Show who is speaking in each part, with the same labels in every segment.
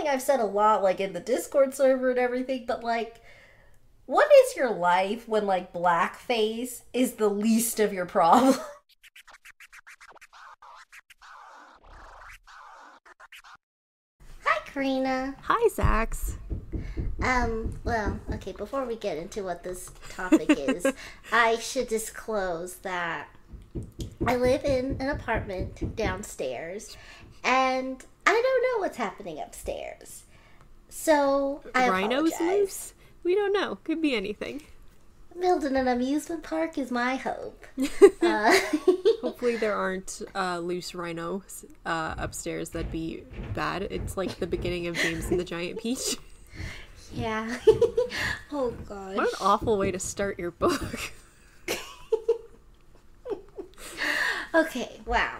Speaker 1: something I've said a lot, like in the Discord server and everything, but like, what is your life when like blackface is the least of your problem? Hi, Karina.
Speaker 2: Hi, Zax.
Speaker 1: Um, well, okay, before we get into what this topic is, I should disclose that I live in an apartment downstairs and I don't know what's happening upstairs. So, I
Speaker 2: Rhinos
Speaker 1: apologize.
Speaker 2: loose? We don't know. Could be anything.
Speaker 1: Building an amusement park is my hope. Uh,
Speaker 2: Hopefully, there aren't uh, loose rhinos uh, upstairs. That'd be bad. It's like the beginning of James and the Giant Peach.
Speaker 1: yeah. oh gosh.
Speaker 2: What an awful way to start your book.
Speaker 1: Okay, wow.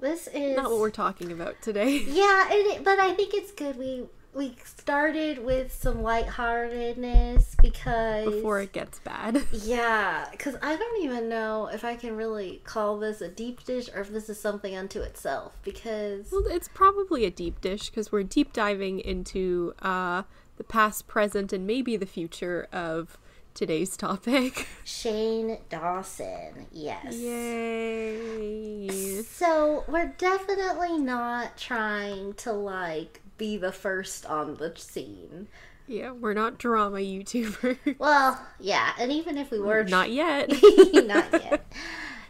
Speaker 1: This is
Speaker 2: Not what we're talking about today.
Speaker 1: Yeah, it, but I think it's good we we started with some lightheartedness because
Speaker 2: Before it gets bad.
Speaker 1: yeah, because I don't even know if I can really call this a deep dish or if this is something unto itself. Because
Speaker 2: Well, it's probably a deep dish because we're deep diving into uh, the past, present, and maybe the future of today's topic.
Speaker 1: Shane Dawson, yes.
Speaker 2: Yay!
Speaker 1: So we're definitely not trying to like be the first on the scene.
Speaker 2: Yeah, we're not drama YouTubers.
Speaker 1: Well, yeah, and even if we were
Speaker 2: Not yet.
Speaker 1: Not yet.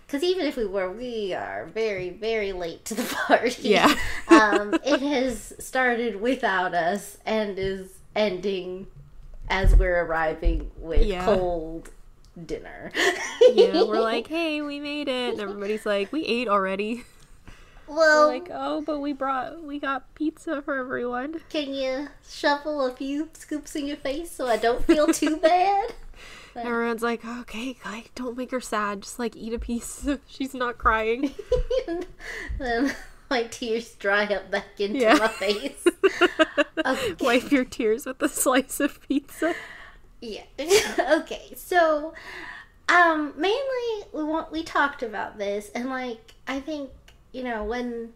Speaker 1: Because even if we were, we are very, very late to the party.
Speaker 2: Yeah.
Speaker 1: um, it has started without us and is ending as we're arriving with
Speaker 2: Yeah.
Speaker 1: cold dinner.
Speaker 2: yeah, we're like, hey, we made it. And everybody's like, we ate already.
Speaker 1: well,
Speaker 2: We're like, oh, but we brought, we got pizza for everyone.
Speaker 1: can you shuffle a few scoops in your face so I don't feel too bad?
Speaker 2: Everyone's like, okay, like, don't make her sad. Just like eat a piece. She's not crying.
Speaker 1: then my tears dry up back into
Speaker 2: Yeah.
Speaker 1: my face. Okay.
Speaker 2: Wipe your tears with a slice of pizza.
Speaker 1: Yeah. okay. So, um, mainly we want we talked about this, and like I think you know when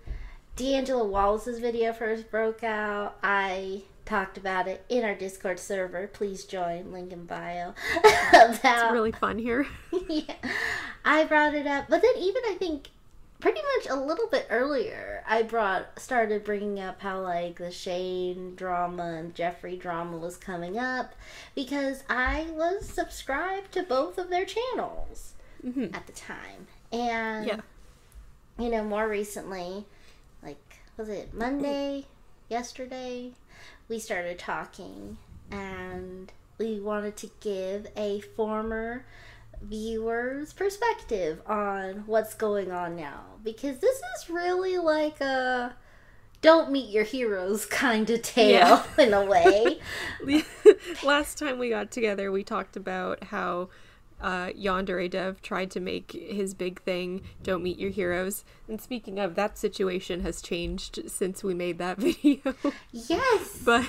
Speaker 1: D'Angelo Wallace's video first broke out, I talked about it in our Discord server. Please join. Link in bio. about
Speaker 2: It's really fun here.
Speaker 1: yeah, I brought it up, but then even I think pretty much a little bit earlier, I brought started bringing up how like the Shane drama and Jeffrey drama was coming up because I was subscribed to both of their channels
Speaker 2: Mhm.
Speaker 1: at the time, and
Speaker 2: Yeah.
Speaker 1: you know more recently, like was it Monday, yesterday, we started talking and we wanted to give a former viewer's perspective on what's going on now because this is really like a don't meet your heroes kind of tale
Speaker 2: Yeah.
Speaker 1: in a way.
Speaker 2: Last time we got together, we talked about how uh, Yandere Dev tried to make his big thing, Don't Meet Your Heroes. And speaking of, that situation has changed since we made that video.
Speaker 1: yes.
Speaker 2: but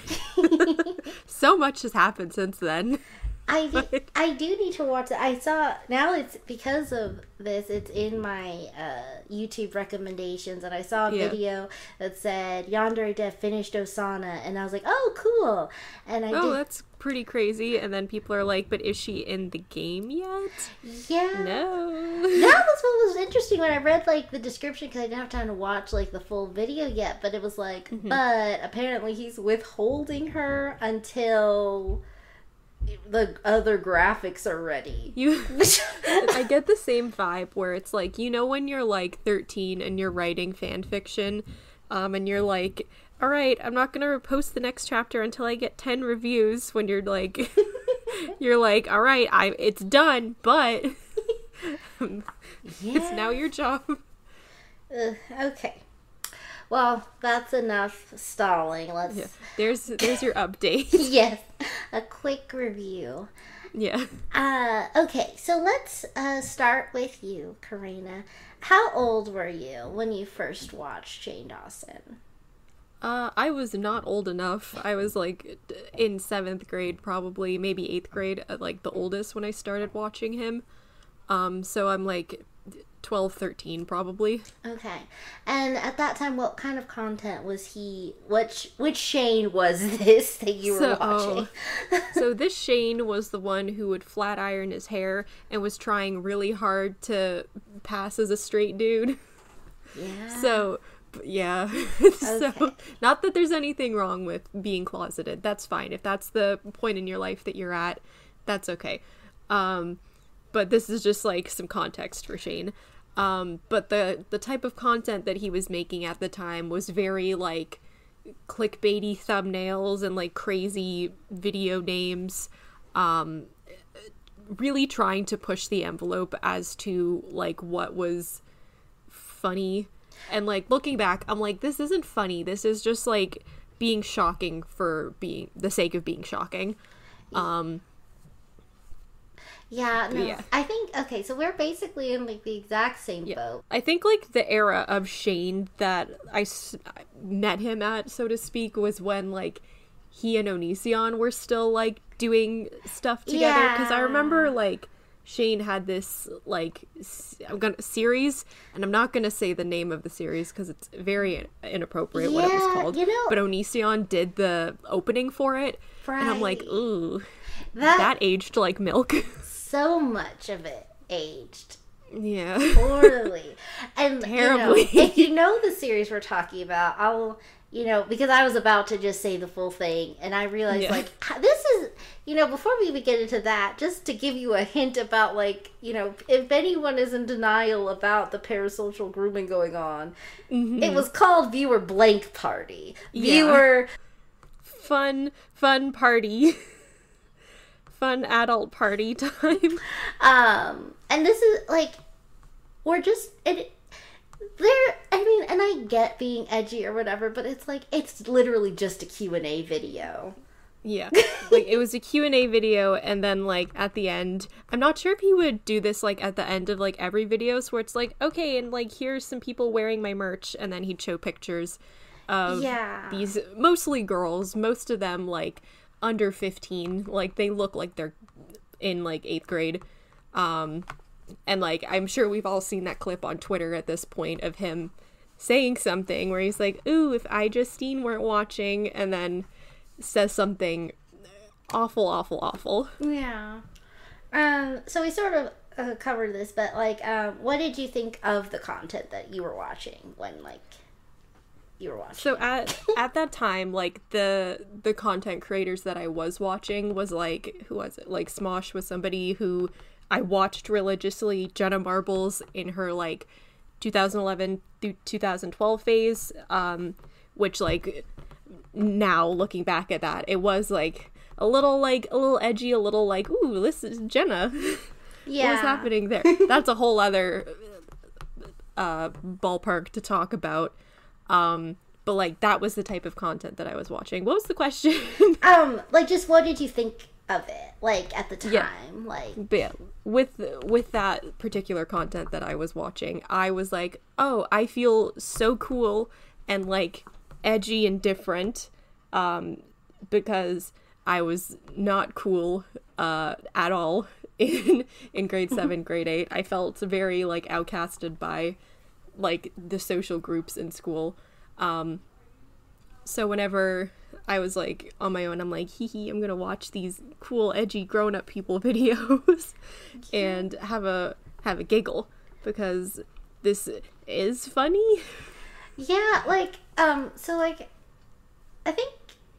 Speaker 2: so much has happened since then.
Speaker 1: I do, I do need to watch it. I saw now it's because of this. It's in my uh, YouTube recommendations, and I saw a
Speaker 2: Yeah.
Speaker 1: video that said Yandere Dev finished Osana, and I was like, oh, cool. And I
Speaker 2: Oh,
Speaker 1: did,
Speaker 2: that's pretty crazy. And then people are like, but is she in the game yet?
Speaker 1: yeah.
Speaker 2: No.
Speaker 1: That was what was interesting when I read like the description because I didn't have time to watch like the full video yet. But it was like,
Speaker 2: Mm-hmm.
Speaker 1: but apparently he's withholding her until the other graphics are ready.
Speaker 2: You I get the same vibe where it's like, you know when you're like 13 and you're writing fan fiction um and you're like, "All right, I'm not going to post the next chapter until I get 10 reviews." When you're like you're like, "All right, I it's done, but it's now your job."
Speaker 1: Ugh, okay. Well, that's enough stalling. Let's
Speaker 2: Yeah. There's there's your update.
Speaker 1: yes, a quick review.
Speaker 2: yeah.
Speaker 1: Uh, okay, so let's uh, start with you, Karina. How old were you when you first watched Shane Dawson?
Speaker 2: Uh, I was not old enough. I was like in seventh grade, probably maybe eighth grade, uh, like the oldest when I started watching him. Um, so I'm like 12, 13 probably.
Speaker 1: Okay. And at that time, what kind of content was he? Which which Shane was this that you were
Speaker 2: So-
Speaker 1: watching?
Speaker 2: so this Shane was the one who would flat iron his hair and was trying really hard to pass as a straight dude.
Speaker 1: yeah.
Speaker 2: So yeah. so not that there's anything wrong with being closeted. That's fine. If that's the point in your life that you're at, that's okay. Um but this is just like some context for Shane. Um but the the type of content that he was making at the time was very like clickbaity thumbnails and like crazy video names um really trying to push the envelope as to like what was funny. And like looking back i'm like this isn't funny. This is just like being shocking for being the sake of being shocking. Um
Speaker 1: yeah. No.
Speaker 2: yeah.
Speaker 1: I think okay. So we're basically in like the exact same boat.
Speaker 2: i think like the era of shane that i s- met him at so to speak was when like he and onision were still like doing stuff together because i remember like Shane had this like s- I'm gonna series, and I'm not gonna say the name of the series because it's very inappropriate what it was called.
Speaker 1: you know-
Speaker 2: but Onision did the opening for it, and I'm like, ooh,
Speaker 1: That,
Speaker 2: that aged like milk.
Speaker 1: so much of it aged
Speaker 2: yeah,
Speaker 1: poorly, and
Speaker 2: Terribly.
Speaker 1: You know, if you know the series we're talking about, I'll you know because I was about to just say the full thing, and I realized
Speaker 2: Yeah.
Speaker 1: like this is you know before we even get into that, just to give you a hint about like you know if anyone is in denial about the parasocial grooming going on, mm-hmm. it was called viewer blank party.
Speaker 2: Yeah.
Speaker 1: Viewer
Speaker 2: fun, fun party, fun adult party time.
Speaker 1: um and this is like we're just it there i mean and i get being edgy or whatever but it's like it's literally just a q&a video
Speaker 2: Yeah. like it was a Q&A video and then like at the end, I'm not sure if he would do this like at the end of like every video so where it's like, okay, and like here's some people wearing my merch and then he'd show pictures of
Speaker 1: yeah
Speaker 2: these mostly girls, most of them like under 15, like they look like they're in like 8th grade. Um and like I'm sure we've all seen that clip on Twitter at this point of him saying something where he's like, "Ooh, if I Justine weren't watching," and then says something awful, awful, awful.
Speaker 1: yeah um so we sort of uh, covered this but like um what did you think of the content that you were watching when like you were watching
Speaker 2: So at at that time, like the the content creators that I was watching was like who was it? Like Smosh was somebody who I watched religiously. Jenna Marbles in her like 2011 through 2012 phase, um, which like now looking back at that, it was like a little like a little edgy, a little like ooh, this is Jenna.
Speaker 1: yeah
Speaker 2: what's happening there that's a whole other uh ballpark to talk about um but like that was the type of content that i was watching. What was the question?
Speaker 1: Um like just what did you think of it like at the time?
Speaker 2: Yeah.
Speaker 1: like
Speaker 2: but yeah, with with that particular content that i was watching i was like oh i feel so cool and like edgy and different um because i was not cool uh at all in in grade 7 grade 8 i felt very like outcasted by like the social groups in school um so whenever I was like on my own, I'm like, hee hee, I'm gonna watch these cool, edgy, grown up people videos and have a have a giggle because this is funny.
Speaker 1: Yeah, like um so like I think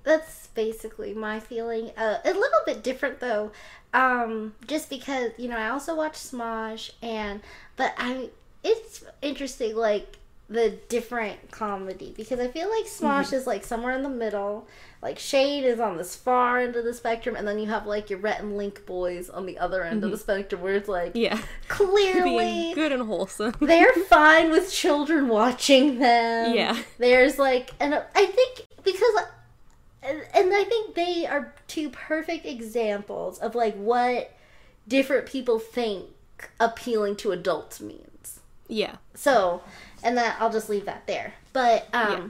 Speaker 1: that's basically my feeling. Uh, a little bit different though. Um just because, you know, I also watch Smosh and but I it's interesting like the different comedy because I feel like Smosh mm-hmm. is like somewhere in the middle. Like Shane is on this far end of the spectrum and then you have like your Rhett and Link boys on the other end of the mm-hmm. spectrum where it's like
Speaker 2: Yeah,
Speaker 1: clearly
Speaker 2: being good and wholesome.
Speaker 1: they're fine with children watching them.
Speaker 2: Yeah.
Speaker 1: There's like, and I think because, and I think they are two perfect examples of like what different people think appealing to adults means.
Speaker 2: Yeah,
Speaker 1: So, and that I'll just leave that there. But um,
Speaker 2: Yeah.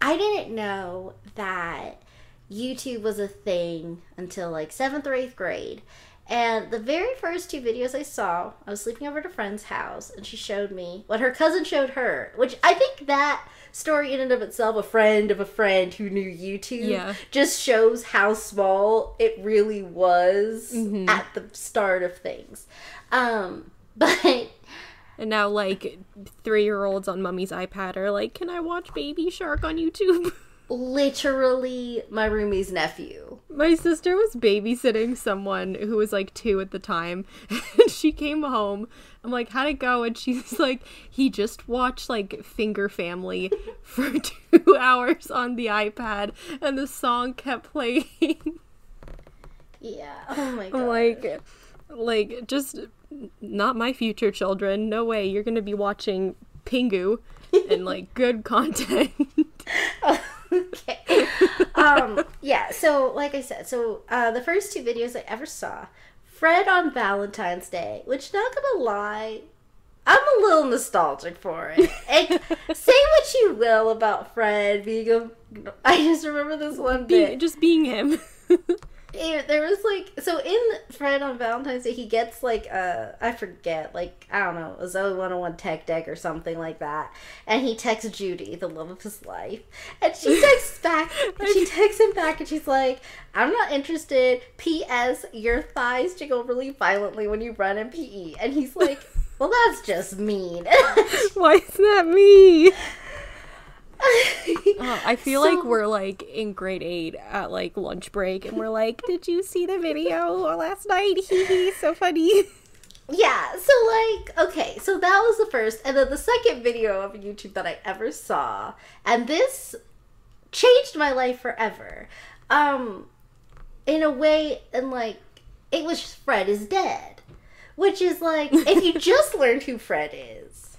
Speaker 1: I didn't know that YouTube was a thing until like seventh or eighth grade, And the very first two videos I saw, I was sleeping over at a friend's house, and she showed me what her cousin showed her, which I think that story in and of itself, a friend of a friend who knew YouTube,
Speaker 2: Yeah.
Speaker 1: just shows how small it really was
Speaker 2: Mhm.
Speaker 1: at the start of things. Um, but
Speaker 2: And now, like, three year olds on mummy's iPad are like, Can I watch Baby Shark on YouTube?
Speaker 1: literally my roomie's nephew.
Speaker 2: My sister was babysitting someone who was like two at the time, and she came home. I'm like, How'd it go? And she's like, He just watched like Finger Family for two hours on the iPad, and the song kept playing.
Speaker 1: Yeah. Oh my god.
Speaker 2: Like, like, just not my future children. No way. You're gonna be watching Pingu and like good content.
Speaker 1: okay. Um, yeah, so like I said, so uh, the first two videos I ever saw, Fred on Valentine's Day, which not gonna lie, I'm a little nostalgic for it. And say what you will about Fred being a. I just remember this one
Speaker 2: Be-
Speaker 1: bit.
Speaker 2: just being him.
Speaker 1: It- there was like so in Fred on Valentine's Day he gets like uh I forget like I don't know a Zoey 101 tech deck or something like that and he texts Judy the love of his life and she texts back and she texts him back and she's like I'm not interested P.S. your thighs jiggle really violently when you run in PE and he's like well that's just mean
Speaker 2: Why is that me? Oh, I feel like we're like in grade eight at like lunch break, and we're like, "Did you see the video last night? Hee hee, so funny."
Speaker 1: Yeah, so like, okay, so that was the first, and then the second video of YouTube that I ever saw, and this changed my life forever. Um, in a way, and like, it was Fred is dead, which is like, if you just learned who Fred is,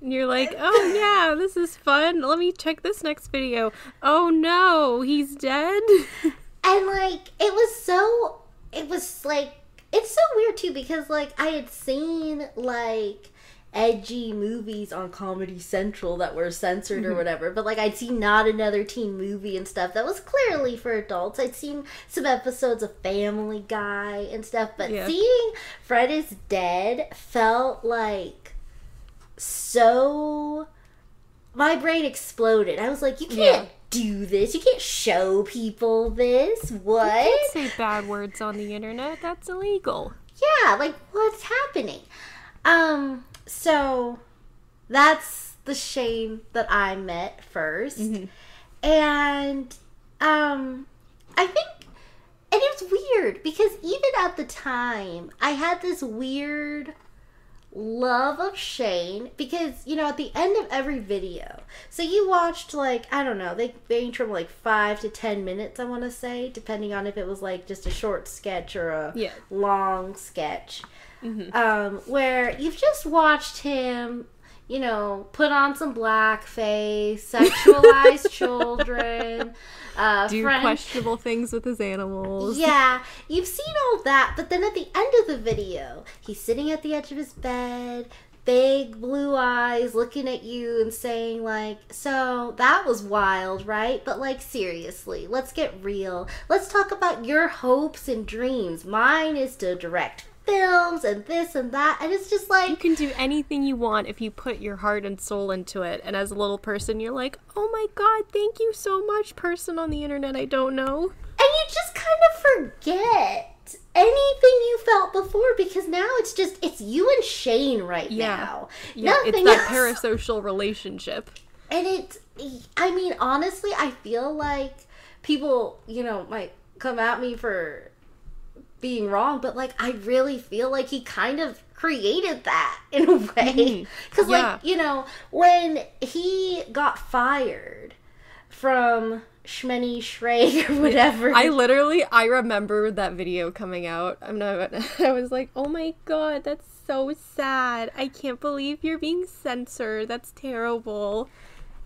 Speaker 2: And you're like, "Oh yeah, this is fun. Let me check this next video." Oh no, he's dead.
Speaker 1: and like, it was so, it was like, it's so weird too because like I had seen like edgy movies on Comedy Central that were censored or mm-hmm. whatever, but like I'd seen not another teen movie and stuff that was clearly for adults. I'd seen some episodes of Family Guy and stuff, but
Speaker 2: Yeah.
Speaker 1: seeing Fred is dead felt like so my brain exploded. I was like, you can't
Speaker 2: Yeah.
Speaker 1: do this. You can't show people this. What?
Speaker 2: Can't say bad words on the internet. That's illegal.
Speaker 1: yeah like what's happening um so that's the shane that i met 1st and um i think and it was weird because even at the time i had this weird love of Shane because you know at the end of every video so you watched like I don't know they range from like five to ten minutes I want to say depending on if it was like just a short sketch or a
Speaker 2: Yeah.
Speaker 1: long sketch
Speaker 2: Mhm.
Speaker 1: um, where you've just watched him you know put on some blackface sexualize children uh,
Speaker 2: Do
Speaker 1: friend-
Speaker 2: questionable things with his animals.
Speaker 1: yeah, you've seen all that, but then at the end of the video, he's sitting at the edge of his bed, big blue eyes looking at you and saying, like, so that was wild, right? But, like, seriously, let's get real. Let's talk about your hopes and dreams. Mine is to direct films and this and that. And it's just like.
Speaker 2: You can do anything you want if you put your heart and soul into it. And as a little person, you're like, oh my god, thank you so much, person on the internet I don't know.
Speaker 1: and you just kind of forget anything you felt before because now it's just it's you and Shane right
Speaker 2: Yeah.
Speaker 1: now.
Speaker 2: Yeah,
Speaker 1: Nothing
Speaker 2: it's that
Speaker 1: else.
Speaker 2: parasocial relationship.
Speaker 1: And it's, I mean, honestly, I feel like people, you know, might come at me for being wrong, but like, I really feel like he kind of created that in a way. Because,
Speaker 2: Mm-hmm. Yeah.
Speaker 1: like, you know, when he got fired from Shmeny Shrek or whatever.
Speaker 2: I literally, I remember that video coming out. I'm not, I was like, oh my god, that's so sad. I can't believe you're being censored. That's terrible.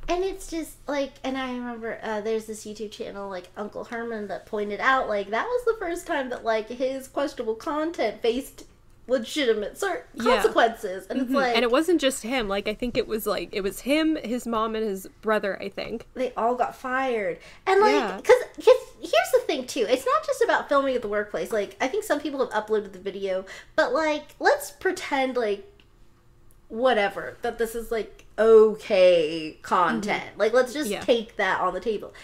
Speaker 1: And it's just like, and I remember uh, there's this YouTube channel like Uncle Herman that pointed out like that was the first time that like his questionable content faced legitimate cer-
Speaker 2: Yeah.
Speaker 1: consequences, and it's like
Speaker 2: and it wasn't just him. Like, I think it was like, it was him, his mom, and his brother, I think.
Speaker 1: they all got fired, and like
Speaker 2: Yeah.
Speaker 1: because here's the thing too. It's not just about filming at the workplace. Like I think some people have uploaded the video, but like let's pretend like whatever that this is like okay content. Mm-hmm. Like let's just yeah. take that on the table.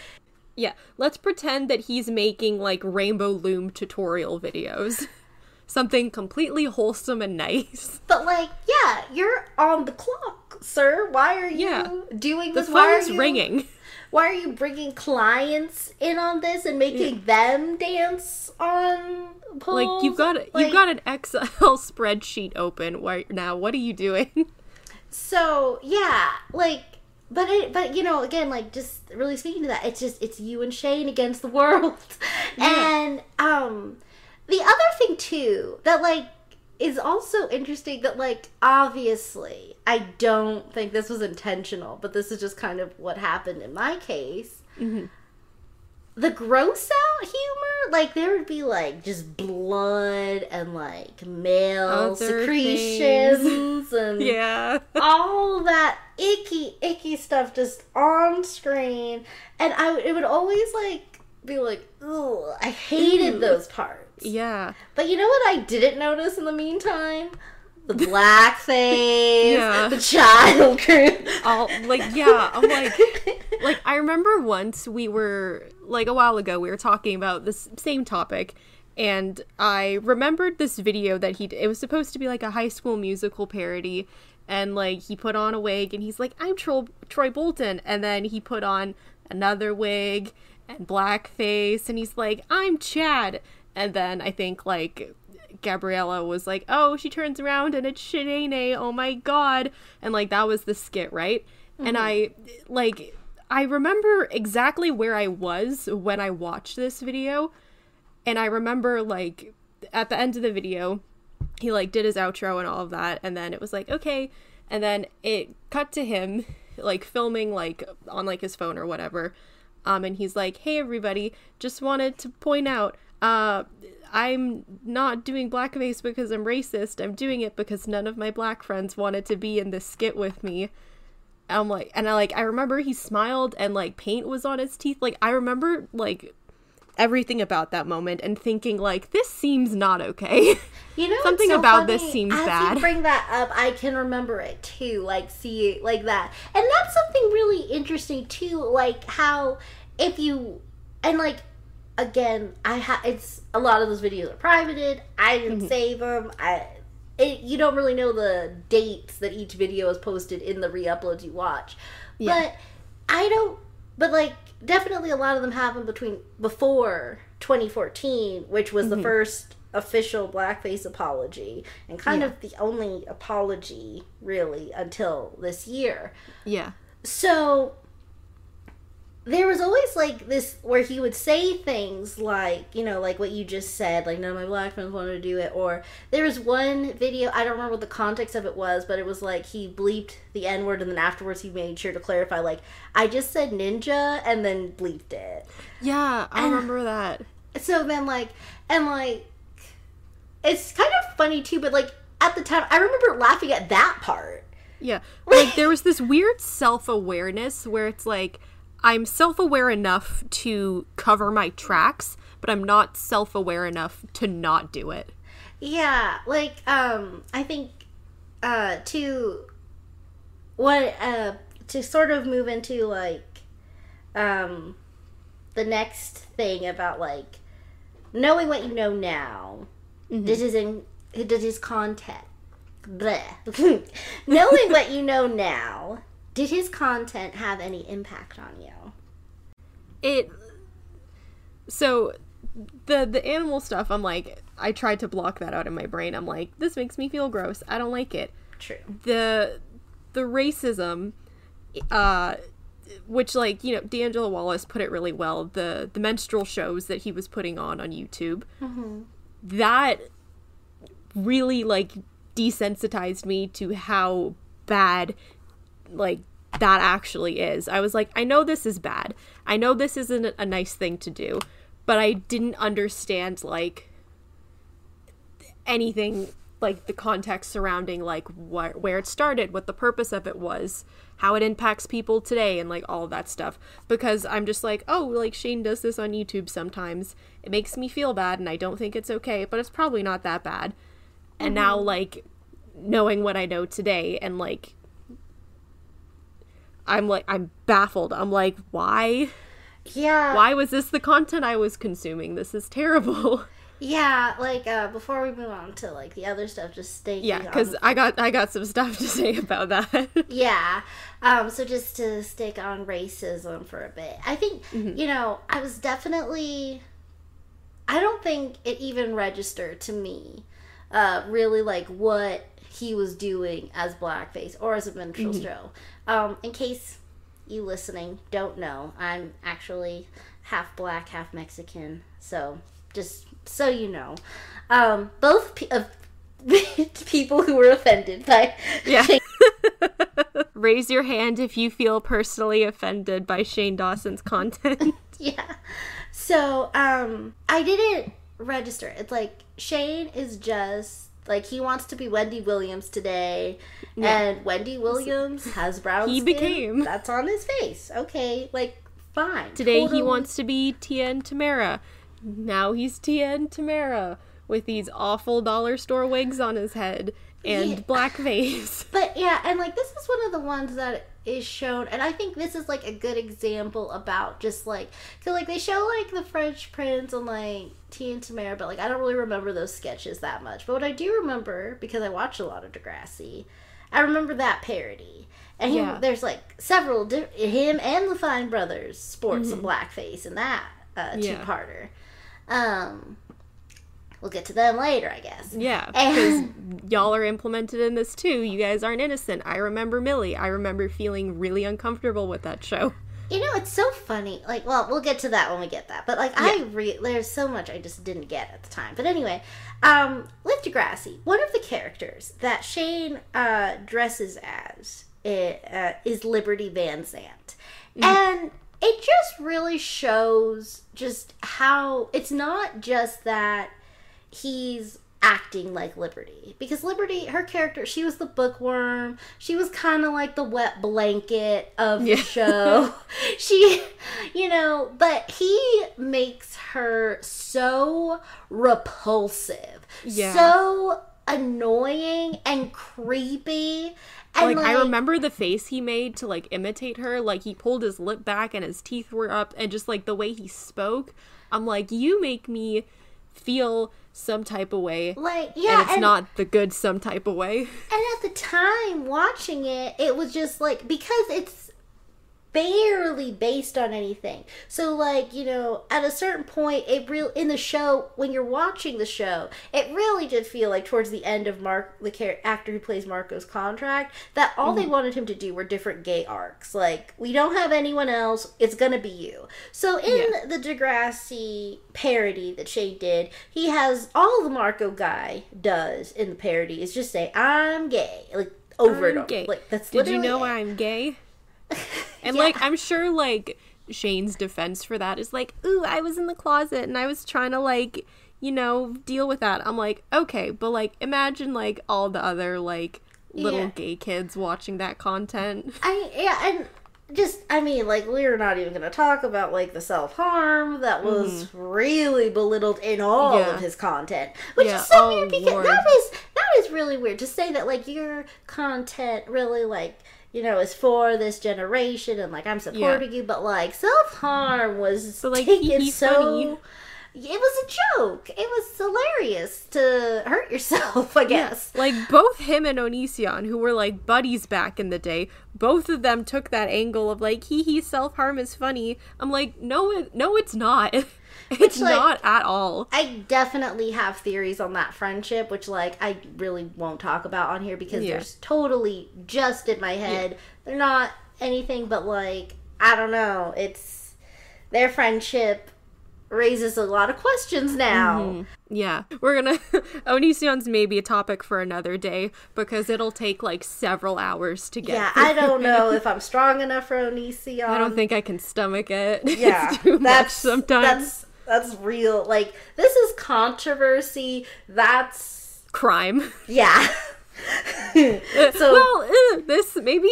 Speaker 2: Yeah, let's pretend that he's making like rainbow loom tutorial videos. Something completely wholesome and nice.
Speaker 1: But like, yeah, you're on the clock, sir. Why are you yeah. doing
Speaker 2: this? The phone's ringing.
Speaker 1: Why are you bringing clients in on this and making yeah. them dance on polls?
Speaker 2: Like you've got like, you've got an Excel spreadsheet open right now. What are you doing?
Speaker 1: So yeah, like but it but you know again like just really speaking to that it's just it's you and shane against the world yeah. and um the other thing too that like is also interesting that like obviously i don't think this was intentional but this is just kind of what happened in my case mm-hmm the gross out humor, like there would be like just blood and like male Other secretions things. and
Speaker 2: yeah,
Speaker 1: all that icky icky stuff just on screen, and I it would always like be like, oh, I hated Ooh. those parts.
Speaker 2: Yeah,
Speaker 1: but you know what I didn't notice in the meantime the blackface, yeah. the child crew.
Speaker 2: All like yeah, I'm like like I remember once we were like a while ago we were talking about this same topic and I remembered this video that he it was supposed to be like a high school musical parody and like he put on a wig and he's like I'm Tro- Troy Bolton and then he put on another wig and blackface and he's like I'm Chad and then I think like Gabriella was like, "Oh, she turns around and it's Shanae. Oh my god!" And like that was the skit, right? Mm-hmm. And I like I remember exactly where I was when I watched this video, and I remember like at the end of the video, he like did his outro and all of that, and then it was like okay, and then it cut to him like filming like on like his phone or whatever. Um, and he's like, "Hey everybody, just wanted to point out, uh, I'm not doing blackface because I'm racist. I'm doing it because none of my black friends wanted to be in this skit with me. I'm like, and I like, I remember he smiled and like paint was on his teeth. Like, I remember like everything about that moment and thinking like, this seems not okay.
Speaker 1: You know,
Speaker 2: something
Speaker 1: so
Speaker 2: about
Speaker 1: funny?
Speaker 2: this seems
Speaker 1: As
Speaker 2: bad.
Speaker 1: You bring that up, I can remember it too. Like, see, like that, and that's something really interesting too. Like how if you and like again, I ha- it's a lot of those videos are privated. I didn't mm-hmm. save them. I it, you don't really know the dates that each video is posted in the re-uploads you watch. Yeah. But I don't but like definitely a lot of them happened between before 2014, which was mm-hmm. the first official blackface apology and kind yeah. of the only apology really until this year.
Speaker 2: Yeah.
Speaker 1: So there was always like this where he would say things like you know like what you just said like none of my black friends wanted to do it or there was one video i don't remember what the context of it was but it was like he bleeped the n word and then afterwards he made sure to clarify like i just said ninja and then bleeped it.
Speaker 2: Yeah i and remember that.
Speaker 1: so then like and like it's kind of funny too but like at the time i remember laughing at that part.
Speaker 2: Yeah like there was this weird self-awareness where it's like I'm self aware enough to cover my tracks, but I'm not self aware enough to not do it.
Speaker 1: Yeah, like um I think uh to what uh to sort of move into like um the next thing about like knowing what you know now. Mm-hmm. This is in this is content. Bleh. knowing what you know now did his content have any impact on you?
Speaker 2: It so the the animal stuff I'm like I tried to block that out in my brain. I'm like this makes me feel gross. I don't like it.
Speaker 1: True.
Speaker 2: The the racism uh which like you know D'Angelo Wallace put it really well the the minstrel shows that he was putting on on YouTube mm-hmm. that really like desensitized me to how bad like that actually is. I was like, I know this is bad. I know this isn't a nice thing to do, but I didn't understand like anything like the context surrounding like what where it started, what the purpose of it was, how it impacts people today and like all of that stuff because I'm just like, oh, like Shane does this on YouTube sometimes. It makes me feel bad and I don't think it's okay, but it's probably not that bad. And now mm-hmm. like knowing what I know today and like I'm like I'm baffled. I'm like, why?
Speaker 1: Yeah.
Speaker 2: Why was this the content I was consuming? This is terrible.
Speaker 1: Yeah, like uh before we move on to like the other stuff, just stay
Speaker 2: yeah, because I got I got some stuff to say about that.
Speaker 1: yeah. Um, so just to stick on racism for a bit, I think
Speaker 2: Mm-hmm.
Speaker 1: you know I was definitely. I don't think it even registered to me, uh, really like what he was doing as blackface or as a minstrel
Speaker 2: Mm-hmm.
Speaker 1: show. Um, in case you listening don't know, I'm actually half black, half Mexican. So just so you know, um, both pe- of people who were offended by
Speaker 2: Yeah. Raise your hand if you feel personally offended by Shane Dawson's content.
Speaker 1: yeah. So, um, I didn't register. It's like Shane is just like he wants to be Wendy Williams today, and Wendy Williams has brown skin.
Speaker 2: He
Speaker 1: skin.
Speaker 2: became.
Speaker 1: That's on his face. Okay, like fine.
Speaker 2: Today he wants to be Tien Tamara. Now he's Tien Tamara with these awful dollar store wigs on his head and
Speaker 1: Yeah.
Speaker 2: blackface.
Speaker 1: But yeah, and like this is one of the ones that is shown, and I think this is like a good example about just like, cause like they show like the Fresh Prince and like T and Tamara, but like I don't really remember those sketches that much. But what I do remember, because I watch a lot of Degrassi, I remember that parody. And he,
Speaker 2: Yeah.
Speaker 1: there's like several, di- him and the Fine Brothers sports some blackface in that uh,
Speaker 2: Mm-hmm. Yeah.
Speaker 1: two-parter. Um, we'll get to them later, I guess.
Speaker 2: Yeah, because y'all are implemented in this too. You guys aren't innocent. I remember Millie. I remember feeling really uncomfortable with that show.
Speaker 1: You know, it's so funny. Like, well, we'll get to that when we get that. But like, I re- there's so much I just didn't get at the time. But anyway, um, with Degrassi, one of the characters that Shane uh, dresses as i- uh, is Liberty Van Zandt, and it just really shows just how it's not just that he's acting like Liberty because Liberty, her character, she was the bookworm. She was kind of like the wet blanket of the show. she, you know, but he makes her so repulsive,
Speaker 2: Yeah.
Speaker 1: so annoying and creepy. And
Speaker 2: like, I remember the face he made to like imitate her. Like he pulled his lip back and his teeth were up, and just like the way he spoke, I'm like, you make me feel some type of way,
Speaker 1: like yeah,
Speaker 2: and it's not the good some type of way.
Speaker 1: And at the time watching it, it was just like because it's barely based on anything. So like, you know, at a certain point it real in the show when you're watching the show, it really did feel like towards the end of Mark the char- actor who plays Marco's contract that all they mm-hmm. wanted him to do were different gay arcs. Like, we don't have anyone else, it's going to be you. So in
Speaker 2: Yeah.
Speaker 1: the Degrassi parody that Shay did, he has all the Marco guy does in the parody is just say I'm gay, like over
Speaker 2: I'm
Speaker 1: and over.
Speaker 2: gay.
Speaker 1: Like that's
Speaker 2: Did you know
Speaker 1: it.
Speaker 2: I'm gay? And
Speaker 1: Yeah.
Speaker 2: like I'm sure like Shane's defense for that is like, "Ooh, I was in the closet and I was trying to like, you know, deal with that." I'm like, "Okay, but like imagine like all the other like little
Speaker 1: Yeah.
Speaker 2: gay kids watching that content."
Speaker 1: I yeah, and just I mean, like we're not even gonna talk about like the self harm that was mm-hmm. really belittled in all.
Speaker 2: Yeah.
Speaker 1: of his content, which is so
Speaker 2: oh,
Speaker 1: weird because
Speaker 2: Lord.
Speaker 1: that is that is really weird to say that like your content really like you know is for this generation and like I'm supporting you, but like self harm was
Speaker 2: But, like,
Speaker 1: taken so.
Speaker 2: funny.
Speaker 1: It was a joke. It was hilarious to hurt yourself, I guess.
Speaker 2: Like both him and Onision, who were like buddies back in the day, both of them took that angle of like, "Hee hee, self harm is funny." I'm like, "No, it, no, it's not. it's
Speaker 1: like-
Speaker 2: not at all."
Speaker 1: I definitely have theories on that friendship, which like I really won't talk about on here because
Speaker 2: Yeah.
Speaker 1: there's totally just in my head. They're not anything but like I don't know. It's their friendship raises a lot of questions now.
Speaker 2: Mm-hmm. Yeah, we're gonna. Onision's maybe a topic for another day because it'll take like several hours to get.
Speaker 1: Yeah,
Speaker 2: through.
Speaker 1: I don't know if I'm strong enough for Onision.
Speaker 2: I don't think I can stomach it.
Speaker 1: yeah,
Speaker 2: it's too much
Speaker 1: that's
Speaker 2: sometimes.
Speaker 1: That's that's real. Like this is controversy. That's
Speaker 2: crime.
Speaker 1: Yeah.
Speaker 2: so well, uh, this maybe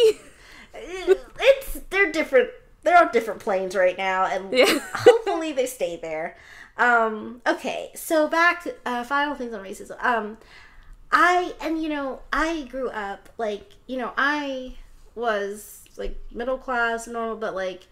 Speaker 1: it's they're different. They're on different planes right now, and
Speaker 2: Yeah.
Speaker 1: hopefully they stay there. Um, okay, so back uh, final things on racism. Um, I and you know I grew up like you know I was like middle class normal, but like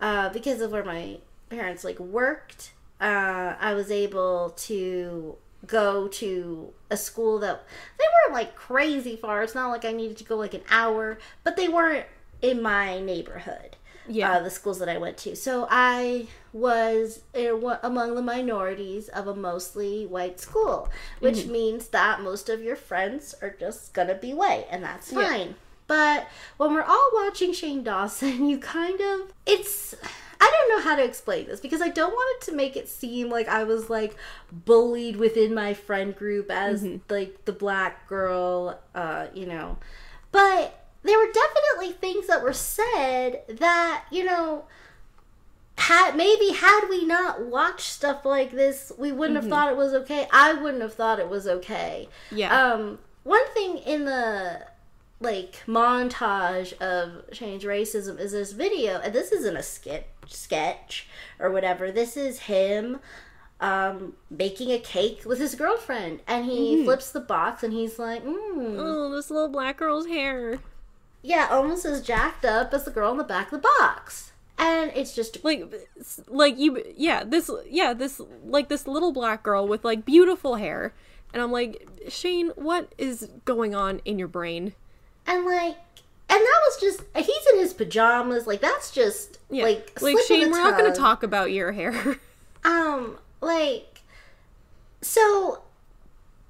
Speaker 1: uh, because of where my parents like worked, uh, I was able to go to a school that they weren't like crazy far. It's not like I needed to go like an hour, but they weren't in my neighborhood.
Speaker 2: Yeah.
Speaker 1: Uh, the schools that I went to. So I was among the minorities of a mostly white school, which means that most of your friends are just gonna be white, and that's
Speaker 2: Yeah.
Speaker 1: fine. But when we're all watching Shane Dawson, you kind of it's I don't know how to explain this because I don't want it to make it seem like I was like bullied within my friend group as like the black girl, uh, you know. But there were definitely things that were said that, you know, had maybe had we not watched stuff like this, we wouldn't have thought it was okay. I wouldn't have thought it was okay.
Speaker 2: yeah.
Speaker 1: Um, one thing in the like montage of change racism is this video, and this isn't a skit sketch or whatever. This is him um making a cake with his girlfriend, and he flips the box, and he's like, mm,
Speaker 2: oh, this little black girl's hair.
Speaker 1: yeah, almost as jacked up as the girl in the back of the box, and it's just
Speaker 2: Like like you yeah, this yeah, this like this little black girl with like beautiful hair. And I'm like, "Shane, what is going on in your brain?"
Speaker 1: And like. And that was just he's in his pajamas, like that's just
Speaker 2: Yeah.
Speaker 1: like
Speaker 2: like Shane, we're not going to talk about your hair.
Speaker 1: um like so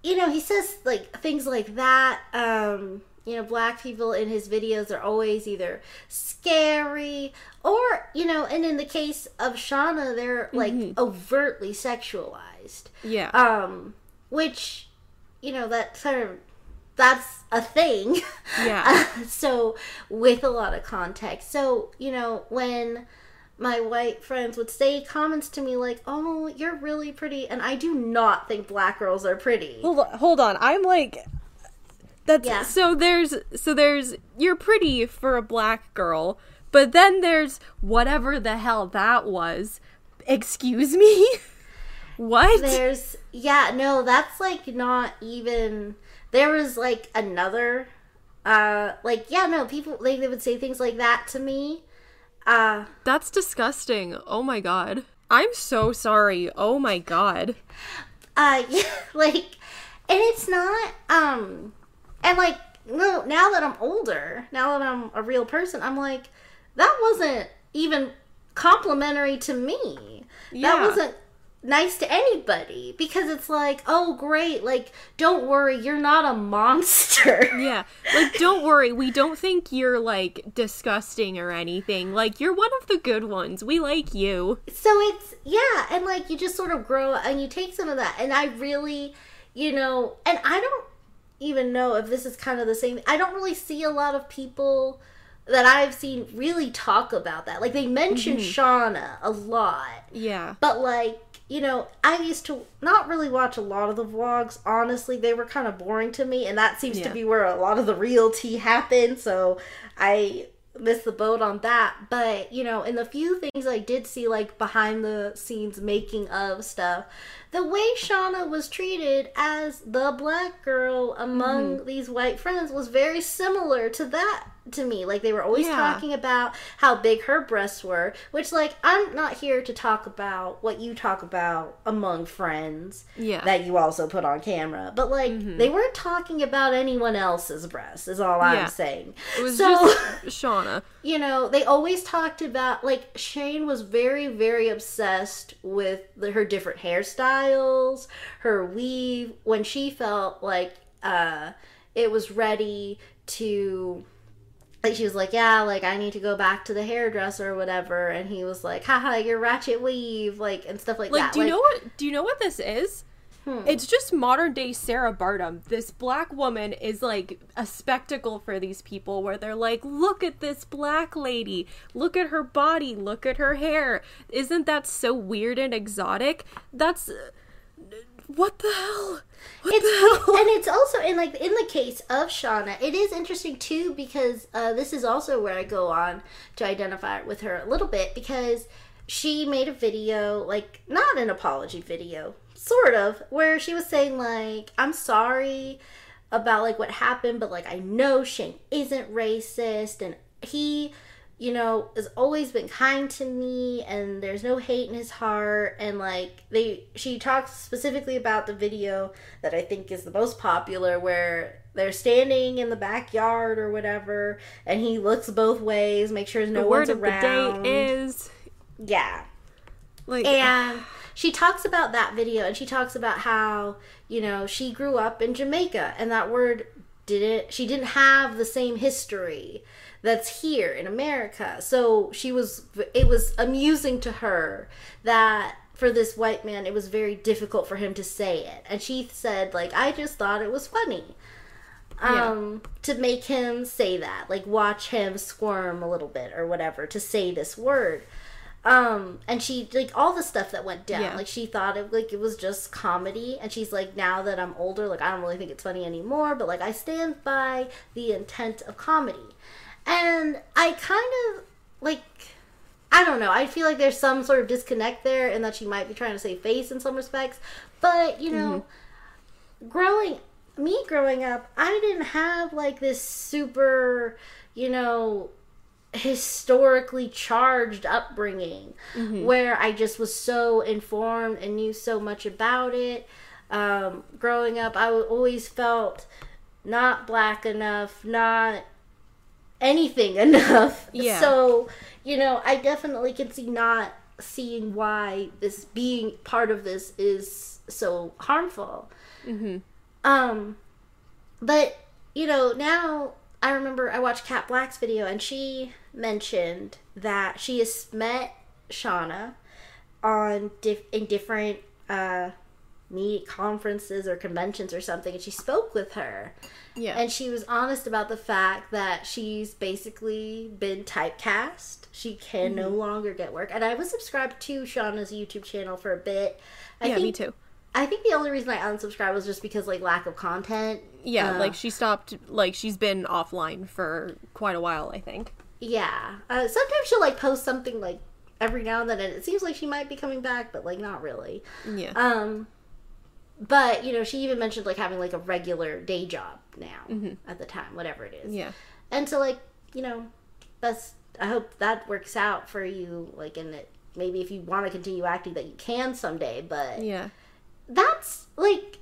Speaker 1: you know he says like things like that um you know black people in his videos are always either scary or you know and in the case of shauna they're like overtly sexualized
Speaker 2: yeah.
Speaker 1: um which you know that sort of that's a thing
Speaker 2: Yeah.
Speaker 1: so with a lot of context so you know when my white friends would say comments to me like oh you're really pretty and i do not think black girls are pretty
Speaker 2: hold on, hold on. I'm like that's
Speaker 1: Yeah.
Speaker 2: so there's so there's you're pretty for a black girl, but then there's whatever the hell that was. Excuse me? what?
Speaker 1: there's yeah no that's like not even there was like another uh like yeah no people like they would say things like that to me uh
Speaker 2: That's disgusting. Oh my god. I'm so sorry. Oh my god.
Speaker 1: uh yeah, like and it's not um and like no now that i'm older now that i'm a real person i'm like that wasn't even complimentary to me that
Speaker 2: Yeah.
Speaker 1: wasn't nice to anybody because it's like oh great like don't worry you're not a monster
Speaker 2: Yeah. Like don't worry, we don't think you're like disgusting or anything. Like you're one of the good ones. We like you.
Speaker 1: so it's yeah and like you just sort of grow and you take some of that and i really you know and i don't even know if this is kind of the same i don't really see a lot of people that i've seen really talk about that like they mention mm-hmm. shauna a lot
Speaker 2: Yeah.
Speaker 1: but like you know i used to not really watch a lot of the vlogs. Honestly they were kind of boring to me and that seems to be where a lot of the real tea happened so i missed the boat on that. But you know in the few things i did see like behind the scenes making of stuff the way shauna was treated as the black girl among
Speaker 2: Mm-hmm.
Speaker 1: these white friends was very similar to that to me like they were always
Speaker 2: Yeah.
Speaker 1: talking about how big her breasts were which like i'm not here to talk about what you talk about among friends
Speaker 2: Yeah.
Speaker 1: that you also put on camera but like they weren't talking about anyone else's breasts is all i'm saying
Speaker 2: it was
Speaker 1: so
Speaker 2: just Shauna.
Speaker 1: you know they always talked about like shane was very very obsessed with the, her different hairstyles her weave when she felt like uh it was ready to like she was like yeah like i need to go back to the hairdresser or whatever and he was like haha your ratchet weave like and stuff like, that.
Speaker 2: Like,
Speaker 1: that
Speaker 2: do you know what? Do you know what this is?
Speaker 1: Hmm.
Speaker 2: It's just modern day Sarah Baartman. This black woman is like a spectacle for these people where they're like, look at this black lady. Look at her body. Look at her hair. Isn't that so weird and exotic? That's. What the hell? What
Speaker 1: it's
Speaker 2: the hell?
Speaker 1: and it's also in like in the case of Shauna, it is interesting too because uh, this is also where I go on to identify with her a little bit because she made a video like not an apology video, sort of, where she was saying like I'm sorry about like what happened, but like I know Shane isn't racist and he you know, has always been kind to me and there's no hate in his heart and like they she talks specifically about the video that I think is the most popular where they're standing in the backyard or whatever and he looks both ways, make sure there's no
Speaker 2: the
Speaker 1: one's
Speaker 2: word of
Speaker 1: around.
Speaker 2: the day is
Speaker 1: yeah.
Speaker 2: like
Speaker 1: And ah. she talks about that video and she talks about how, you know, she grew up in Jamaica and that word didn't she didn't have the same history that's here in America. So she was it was amusing to her that for this white man it was very difficult for him to say it. And she said like I just thought it was funny. Um to make him say that, like watch him squirm a little bit or whatever to say this word um and she like all the stuff that went down
Speaker 2: Yeah.
Speaker 1: like she thought it like it was just comedy and she's like now that i'm older like i don't really think it's funny anymore but like i stand by the intent of comedy and i kind of like i don't know. I feel like there's some sort of disconnect there and that she might be trying to save face in some respects. But you know growing me growing up i didn't have like this super you know historically charged upbringing where I just was so informed and knew so much about it. Um, growing up, I always felt not black enough, not anything enough.
Speaker 2: Yeah.
Speaker 1: So, you know, I definitely can see not seeing why this being part of this is so harmful.
Speaker 2: hmm
Speaker 1: Um, but you know, now I remember I watched Kat Blaque's video and she mentioned that she has met Shauna on diff- in different uh meet conferences or conventions or something and she spoke with her
Speaker 2: yeah
Speaker 1: and she was honest about the fact that she's basically been typecast. She can no longer get work. And I was subscribed to Shauna's YouTube channel for a bit. I
Speaker 2: yeah
Speaker 1: think
Speaker 2: me too
Speaker 1: I think the only reason I unsubscribed was just because like lack of content.
Speaker 2: yeah
Speaker 1: Uh,
Speaker 2: like she stopped like she's been offline for quite a while i think
Speaker 1: yeah. Uh, sometimes she'll like post something like every now and then, and it seems like she might be coming back, but like not really.
Speaker 2: yeah
Speaker 1: Um, but you know, she even mentioned like having like a regular day job now at the time, whatever it is.
Speaker 2: Mm-hmm. yeah
Speaker 1: And so like you know, that's I hope that works out for you. Like, and it maybe if you want to continue acting, that you can someday. But
Speaker 2: yeah
Speaker 1: that's like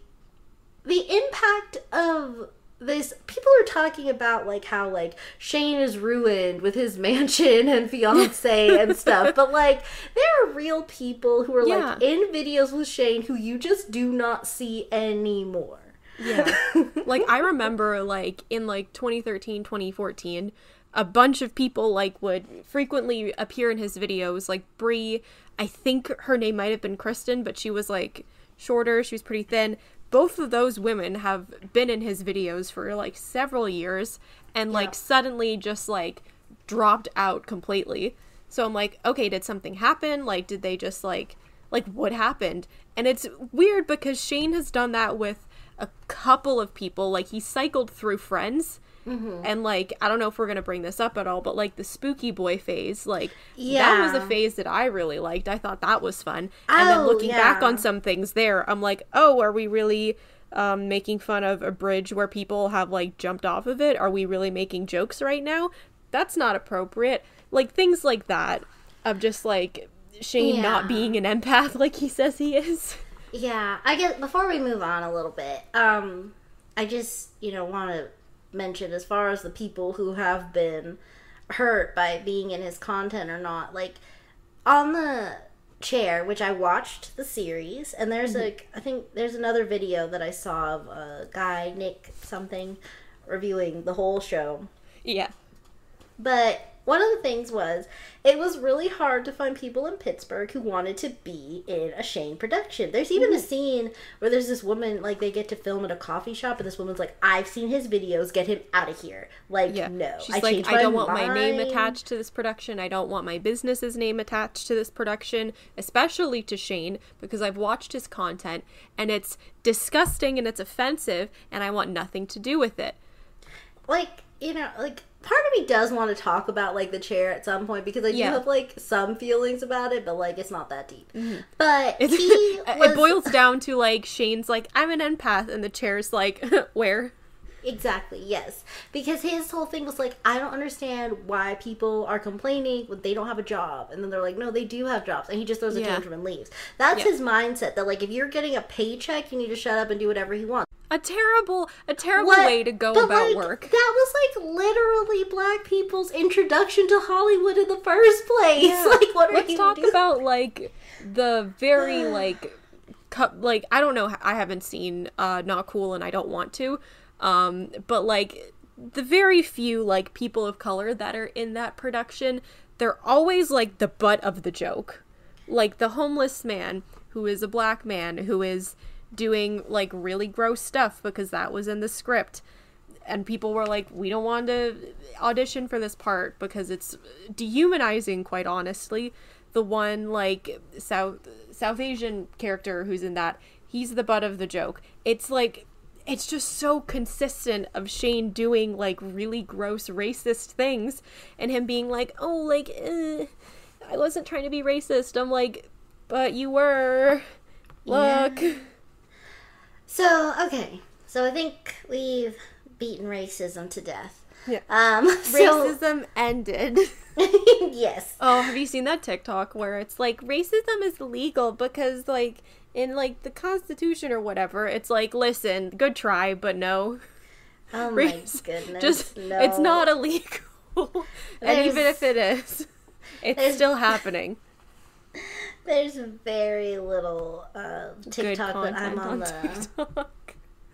Speaker 1: the impact of this people are talking about like how like Shane is ruined with his mansion and fiance and stuff but like there are real people who are like in videos with Shane who you just do not see anymore
Speaker 2: Yeah. like I remember like in like 2013, 2014, a bunch of people like would frequently appear in his videos like Brie, I think her name might have been Kristen, but she was like shorter, she was pretty thin. Both of those women have been in his videos for like several years and like
Speaker 1: Yeah.
Speaker 2: suddenly just like dropped out completely. So I'm like, okay, did something happen? Like did they just like like what happened? And it's weird because Shane has done that with a couple of people. Like he cycled through friends. And like I don't know if we're gonna bring this up at all, but like the spooky boy phase, like yeah. that was
Speaker 1: Yeah.
Speaker 2: a phase that I really liked. I thought that was fun. and then
Speaker 1: Oh,
Speaker 2: looking back on some things there, I'm like, oh, are we really um, making fun of a bridge where people have like jumped off of it? Are we really making jokes right now? That's not appropriate. Like things like that of just like Shane not being an empath like he says he is.
Speaker 1: Yeah, I guess before we move on a little bit, um, I just you know want to mention as far as the people who have been hurt by being in his content or not, like on the chair, which I watched the series, and there's mm-hmm. like I think there's another video that I saw of a guy Nick something reviewing the whole show,
Speaker 2: Yeah.
Speaker 1: but one of the things was it was really hard to find people in Pittsburgh who wanted to be in a Shane production. There's even a mm. scene where there's this woman like they get to film at a coffee shop, and this woman's like, "I've seen his videos. Get him out of here." Like,
Speaker 2: Yeah.
Speaker 1: no,
Speaker 2: She's
Speaker 1: I
Speaker 2: like, I don't want my name attached to this production. I don't want my business's name attached to this production, especially to Shane, because I've watched his content and it's disgusting and it's offensive, and I want nothing to do with it.
Speaker 1: like you know like part of me does want to talk about like the chair at some point because I do
Speaker 2: Yeah.
Speaker 1: have like some feelings about it, but like it's not that deep. Mm-hmm. But
Speaker 2: It's,
Speaker 1: he
Speaker 2: it boils down to like Shane's like, I'm an empath, and the chair's like, where?
Speaker 1: exactly yes because his whole thing was like I don't understand why people are complaining when they don't have a job, and then they're like, no, they do have jobs, and he just throws a
Speaker 2: Yeah.
Speaker 1: tantrum and leaves. That's
Speaker 2: Yeah.
Speaker 1: his mindset that like if you're getting a paycheck, you need to shut up and do whatever he wants.
Speaker 2: A terrible, a terrible
Speaker 1: What?
Speaker 2: way to go
Speaker 1: But,
Speaker 2: about
Speaker 1: like,
Speaker 2: work.
Speaker 1: That was like literally black people's introduction to Hollywood in the first place.
Speaker 2: Yeah.
Speaker 1: Like, what are
Speaker 2: Let's
Speaker 1: you
Speaker 2: talk
Speaker 1: doing?
Speaker 2: about like the very like cu- like I don't know I haven't seen uh not cool and I don't want to um but like the very few like people of color that are in that production they're always like the butt of the joke like the homeless man who is a black man who is doing like really gross stuff because that was in the script. And people were like we don't want to audition for this part because it's dehumanizing quite honestly. The one like south south asian character who's in that he's the butt of the joke. It's like it's just so consistent of Shane doing like really gross racist things and him being like oh like eh, I wasn't trying to be racist. I'm like but you were. Look
Speaker 1: So, okay. So I think we've beaten racism to death.
Speaker 2: Yeah.
Speaker 1: Um, so,
Speaker 2: racism ended
Speaker 1: yes.
Speaker 2: Oh, have you seen that TikTok where it's like racism is legal because like in like the Constitution or whatever, it's like listen, good try, but no,
Speaker 1: Oh my
Speaker 2: Race-
Speaker 1: goodness.
Speaker 2: just
Speaker 1: no.
Speaker 2: it's not illegal. and even if it is, it's
Speaker 1: there's-
Speaker 2: still happening.
Speaker 1: There's very little uh, TikTok that I'm on,
Speaker 2: on
Speaker 1: the,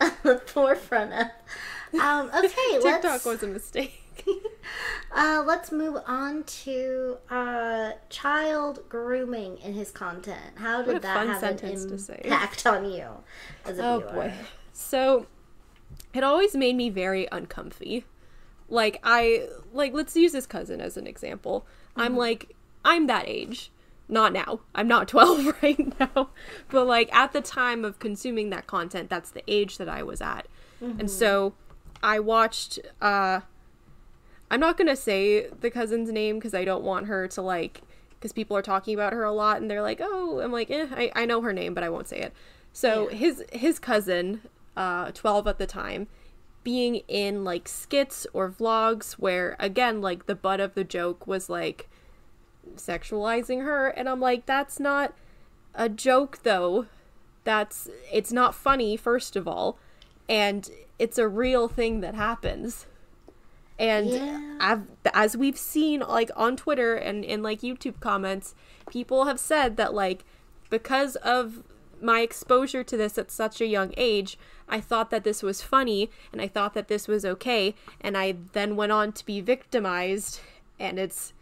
Speaker 1: the forefront of. Um, okay,
Speaker 2: TikTok
Speaker 1: let's
Speaker 2: was a mistake.
Speaker 1: uh, let's move on to uh, child grooming in his content. How did that have an
Speaker 2: sentence to say.
Speaker 1: impact on you as a
Speaker 2: Oh
Speaker 1: viewer?
Speaker 2: boy. So it always made me very uncomfy. Like I like let's use this cousin as an example. I'm like I'm that age. Not now. I'm not 12 right now. But like at the time of consuming that content, that's the age that I was at. And so I watched uh I'm not going to say the cousin's name cuz I don't want her to like cuz people are talking about her a lot and they're like, "Oh, I'm like, eh, I I know her name, but I won't say it." So
Speaker 1: Yeah.
Speaker 2: his his cousin, uh, twelve at the time, being in like skits or vlogs where again like the butt of the joke was like sexualizing her, and I'm like, that's not a joke though. That's it's not funny first of all, and it's a real thing that happens. And
Speaker 1: Yeah.
Speaker 2: I've, as we've seen like on Twitter and in like YouTube comments, people have said that like because of my exposure to this at such a young age, I thought that this was funny and I thought that this was okay, and I then went on to be victimized, and it's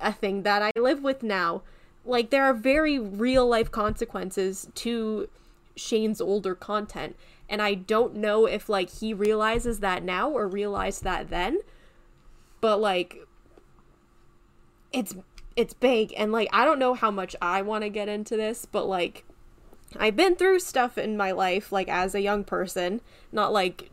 Speaker 2: a thing that I live with now. Like there are very real life consequences to Shane's older content, and I don't know if like he realizes that now or realized that then. But like it's it's big and like I don't know how much I want to get into this, but like I've been through stuff in my life like as a young person, not like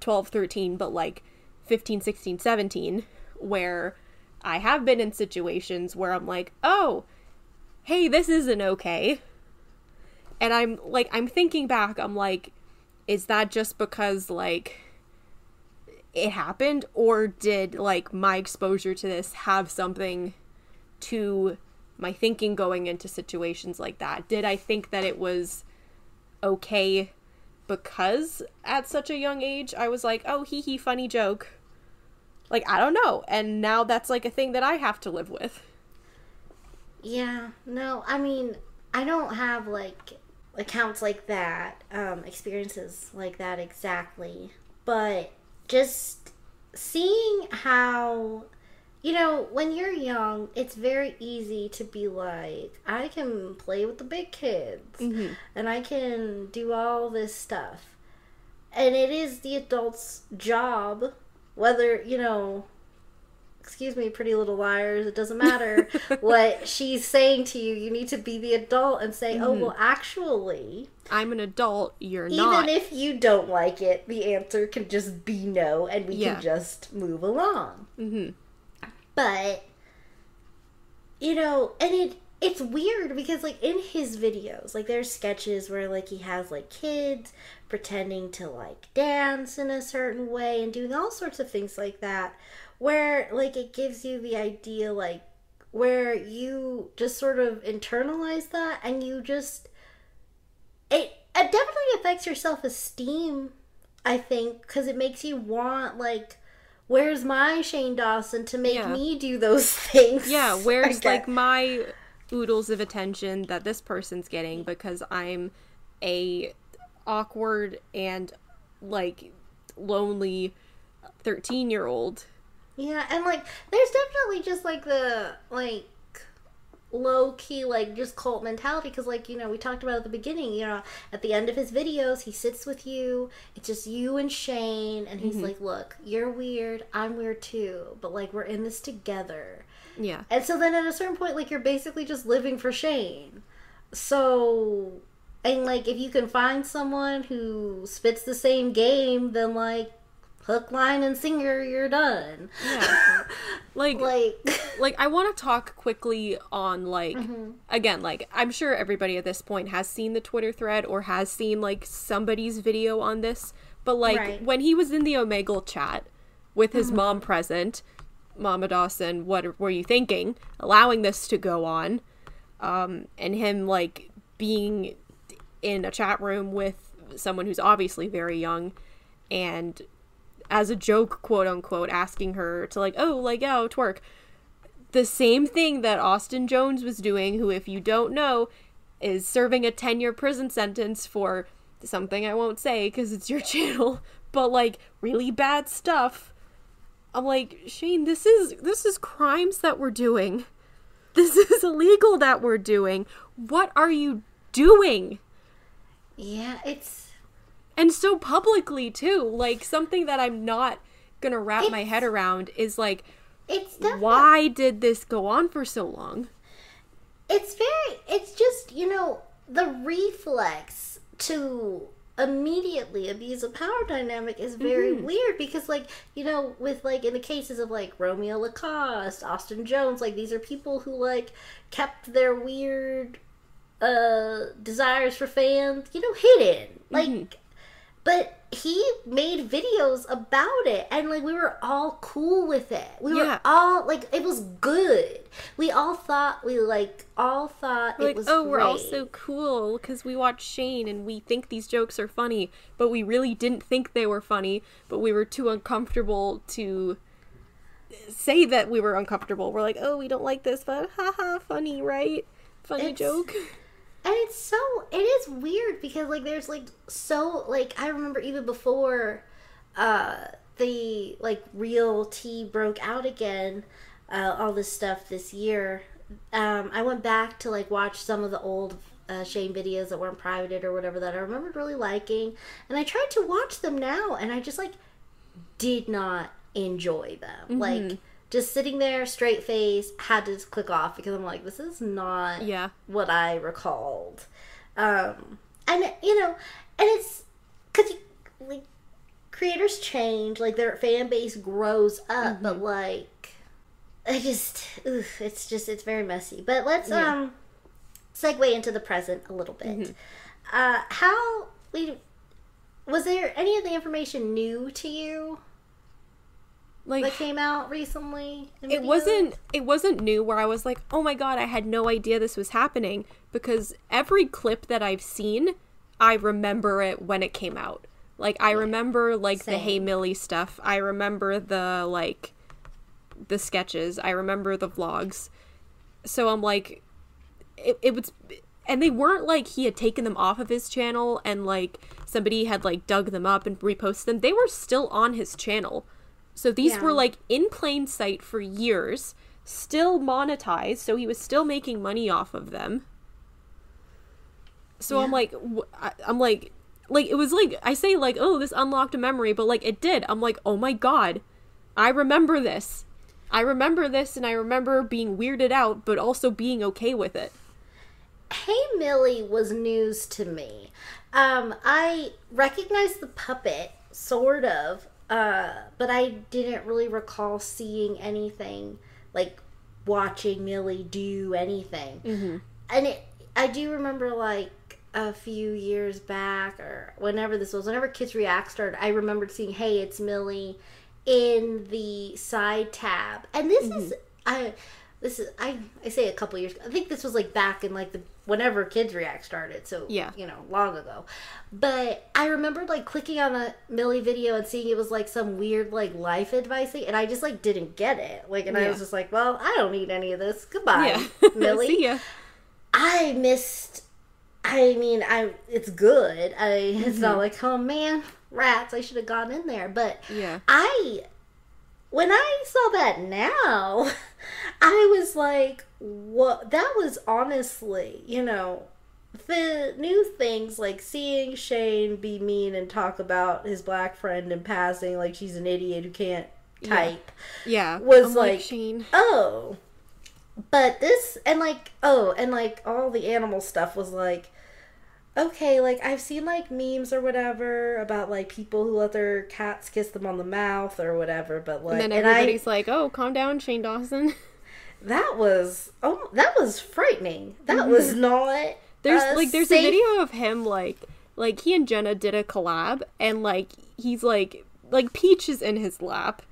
Speaker 2: 12, 13, but like 15, 16, 17 where I have been in situations where I'm like, "Oh, hey, this isn't okay." And I'm like I'm thinking back, I'm like is that just because like it happened? Or did like my exposure to this have something to my thinking going into situations like that? Did i think that it was okay because at such a young age i was like oh hee hee funny joke like i don't know and now that's like a thing that i have to live with
Speaker 1: Yeah, no, I mean, I don't have like accounts like that, um, experiences like that exactly, but just seeing how you know, when you're young, it's very easy to be like, I can play with the big kids
Speaker 2: Mm-hmm.
Speaker 1: and I can do all this stuff. And it is the adult's job, whether, you know, excuse me, pretty little liars, it doesn't matter what she's saying to you. You need to be the adult and say, oh, well, actually,
Speaker 2: I'm an adult. You're
Speaker 1: even
Speaker 2: not.
Speaker 1: Even if you don't like it, the answer can just be no and we
Speaker 2: Yeah.
Speaker 1: can just move along.
Speaker 2: hmm
Speaker 1: But you know, and it it's weird because like in his videos, like there's sketches where like he has like kids pretending to like dance in a certain way and doing all sorts of things like that where like it gives you the idea like where you just sort of internalize that and you just it, it definitely affects your self-esteem i think because it makes you want like where's my shane dawson to make
Speaker 2: Yeah.
Speaker 1: me do those things
Speaker 2: Yeah, where's like my oodles of attention that this person's getting because I'm a awkward and like lonely 13 year old.
Speaker 1: Yeah, and like there's definitely just like the like low key like just cult mentality because like you know we talked about at the beginning you know at the end of his videos he sits with you it's just you and shane and he's mm-hmm. like look you're weird i'm weird too but like we're in this together
Speaker 2: Yeah.
Speaker 1: and so then at a certain point like you're basically just living for shane so and like if you can find someone who spits the same game then like hook line and singer you're done
Speaker 2: Yeah. Like
Speaker 1: like
Speaker 2: like I want to talk quickly on like
Speaker 1: Mm-hmm.
Speaker 2: again like I'm sure everybody at this point has seen the Twitter thread or has seen like somebody's video on this but like
Speaker 1: Right.
Speaker 2: when he was in the Omegle chat with his
Speaker 1: Mm-hmm.
Speaker 2: mom present Mama Dawson what were you thinking allowing this to go on um and him like being in a chat room with someone who's obviously very young and as a joke quote unquote asking her to like oh like oh twerk the same thing that Austin Jones was doing, who, if you don't know, is serving a 10 year prison sentence for something I won't say because it's your channel, but like really bad stuff. I'm like, Shane, this is this is crimes that we're doing. This is illegal that we're doing. What are you doing?
Speaker 1: Yeah it's
Speaker 2: And so publicly too. Like something that I'm not gonna wrap my head around is like
Speaker 1: it's definitely
Speaker 2: why did this go on for so long?
Speaker 1: it's very it's just you know the reflex to immediately abuse a power dynamic is very mm-hmm. weird because like you know with like in the cases of like romeo lacoste austin jones like these are people who like kept their weird uh desires for fans you know hidden like but he made videos about it and like we were all cool with it we were all like it was good we all thought we like all thought
Speaker 2: We're
Speaker 1: it
Speaker 2: like,
Speaker 1: was
Speaker 2: oh, we're all so cool because we watch Shane and we think these jokes are funny, but we really didn't think they were funny, but we were too uncomfortable to say that we were uncomfortable. We're like, oh, we don't like this, but haha, funny, right? Funny
Speaker 1: It's-
Speaker 2: joke.
Speaker 1: and it's so it is weird because like there's like so like i remember even before uh the like real tea broke out again uh all this stuff this year um i went back to like watch some of the old uh, Shane videos that weren't privated or whatever that I remembered really liking, and I tried to watch them now, and I just like did not enjoy them. Like just sitting there straight face, had to just click off because I'm like, this is not
Speaker 2: Yeah.
Speaker 1: what I recalled. Um, and you know, and it's because like creators change, like their fan base grows up, but like I just, oof, it's just it's very messy. But let's
Speaker 2: Yeah.
Speaker 1: um segue into the present a little bit. Uh, how we was there any of the information new to you
Speaker 2: Like,
Speaker 1: that came out recently?
Speaker 2: it wasn't it wasn't new where I was like, "Oh my god, I had no idea this was happening" because every clip that I've seen, I remember it when it came out. Like I remember like the Hey Millie stuff. I remember the like the sketches. I remember the vlogs. So I'm like it, it was and they weren't like he had taken them off of his channel and like somebody had like dug them up and reposted them. They were still on his channel. So these
Speaker 1: Yeah.
Speaker 2: were like in plain sight for years, still monetized, so he was still making money off of them. So I'm like, I'm like, like it was like I say like, oh, this unlocked a memory, but like it did. I'm like, oh my god, I remember this. I remember this, and I remember being weirded out, but also being okay with it.
Speaker 1: Hey Millie was news to me. Um, I recognized the puppet, sort of, uh, but I didn't really recall seeing anything like watching Millie do anything.
Speaker 2: Mm-hmm.
Speaker 1: And it, I do remember like a few years back or whenever this was, whenever Kids React started, I remembered seeing, hey, it's Millie in the side tab. And this is, I, this is, I, I say a couple years, I think this was like back in like the, whenever Kids React started. So,
Speaker 2: Yeah.
Speaker 1: you know, long ago. But I remember like clicking on a Millie video and seeing it was like some weird like life advice thing. And I just like didn't get it. Like, and I was just like, well, I don't need any of this. Goodbye,
Speaker 2: Yeah,
Speaker 1: Millie.
Speaker 2: See ya.
Speaker 1: I missed. I mean, I it's good. I it's
Speaker 2: Mm-hmm.
Speaker 1: not like oh man, rats. I should have gone in there. But
Speaker 2: Yeah.
Speaker 1: I, when I saw that now, I was like, what? That was honestly, you know, the new things like seeing Shane be mean and talk about his black friend in passing like she's an idiot who can't type
Speaker 2: Yeah.
Speaker 1: was
Speaker 2: I'm
Speaker 1: like-
Speaker 2: Shane.
Speaker 1: oh but this and like oh and like all the animal stuff was like okay like i've seen like memes or whatever about like people who let their cats kiss them on the mouth or whatever but like
Speaker 2: And then
Speaker 1: and I,
Speaker 2: everybody's like, "Oh, calm down, Shane Dawson."
Speaker 1: that was oh that was frightening that was not
Speaker 2: Mm-hmm. There's
Speaker 1: uh,
Speaker 2: like there's
Speaker 1: safe-
Speaker 2: a video of him like like he and Jenna did a collab and like he's like like Peach is in his lap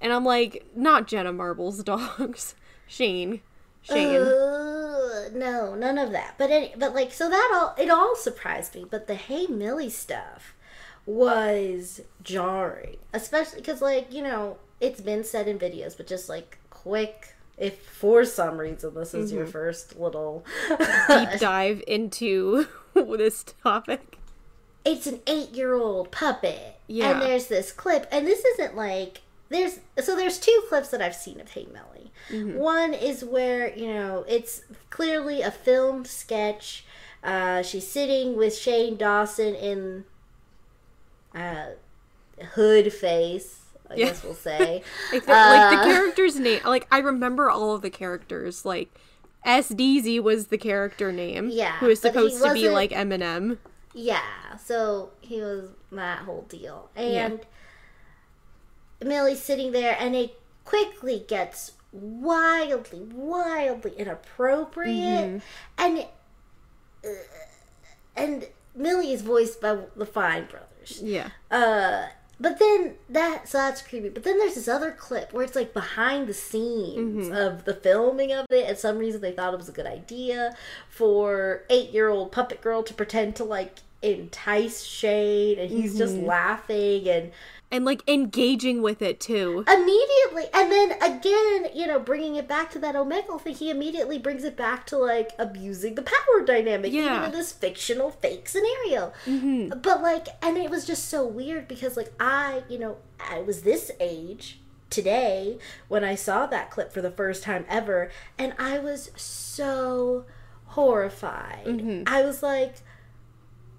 Speaker 2: and I'm like not Jenna Marbles dogs. Shane. Shane.
Speaker 1: Uh, no, none of that. But any, but like so that all it all surprised me. But the Hey Millie stuff was jarring, especially because like you know it's been said in videos, but just like quick. If for some reason this is your first little,
Speaker 2: Deep dive into this topic.
Speaker 1: it's an eight-year-old puppet,
Speaker 2: Yeah.
Speaker 1: and there's this clip, and this isn't like there's so there's two clips that I've seen of Hey Millie. One is where you know it's clearly a filmed sketch. Uh, she's sitting with Shane Dawson in uh, hood face. I
Speaker 2: Yeah.
Speaker 1: guess we'll say.
Speaker 2: Like the, like the
Speaker 1: Uh,
Speaker 2: character's name like I remember all of the characters like SDZ was the character name.
Speaker 1: Yeah,
Speaker 2: Who was supposed to be like Eminem.
Speaker 1: Yeah, so he was that whole deal.
Speaker 2: Yeah.
Speaker 1: Millie's sitting there, and it quickly gets wildly, wildly inappropriate. And uh, and Millie is voiced by the Fine Brothers.
Speaker 2: Yeah.
Speaker 1: Uh, but then that so that's creepy. But then there's this other clip where it's like behind the scenes of the filming of it. And some reason they thought it was a good idea for eight year old puppet girl to pretend to like entice Shane, and he's just laughing and
Speaker 2: And like engaging with it too.
Speaker 1: immediately and then again you know bringing it back to that omegle thing he immediately brings it back to like abusing the power dynamic even
Speaker 2: Yeah.
Speaker 1: in this fictional fake scenario mm-hmm. but like and it was just so weird because like i you know i was this age today when i saw that clip for the first time ever and i was so horrified mm-hmm. i was like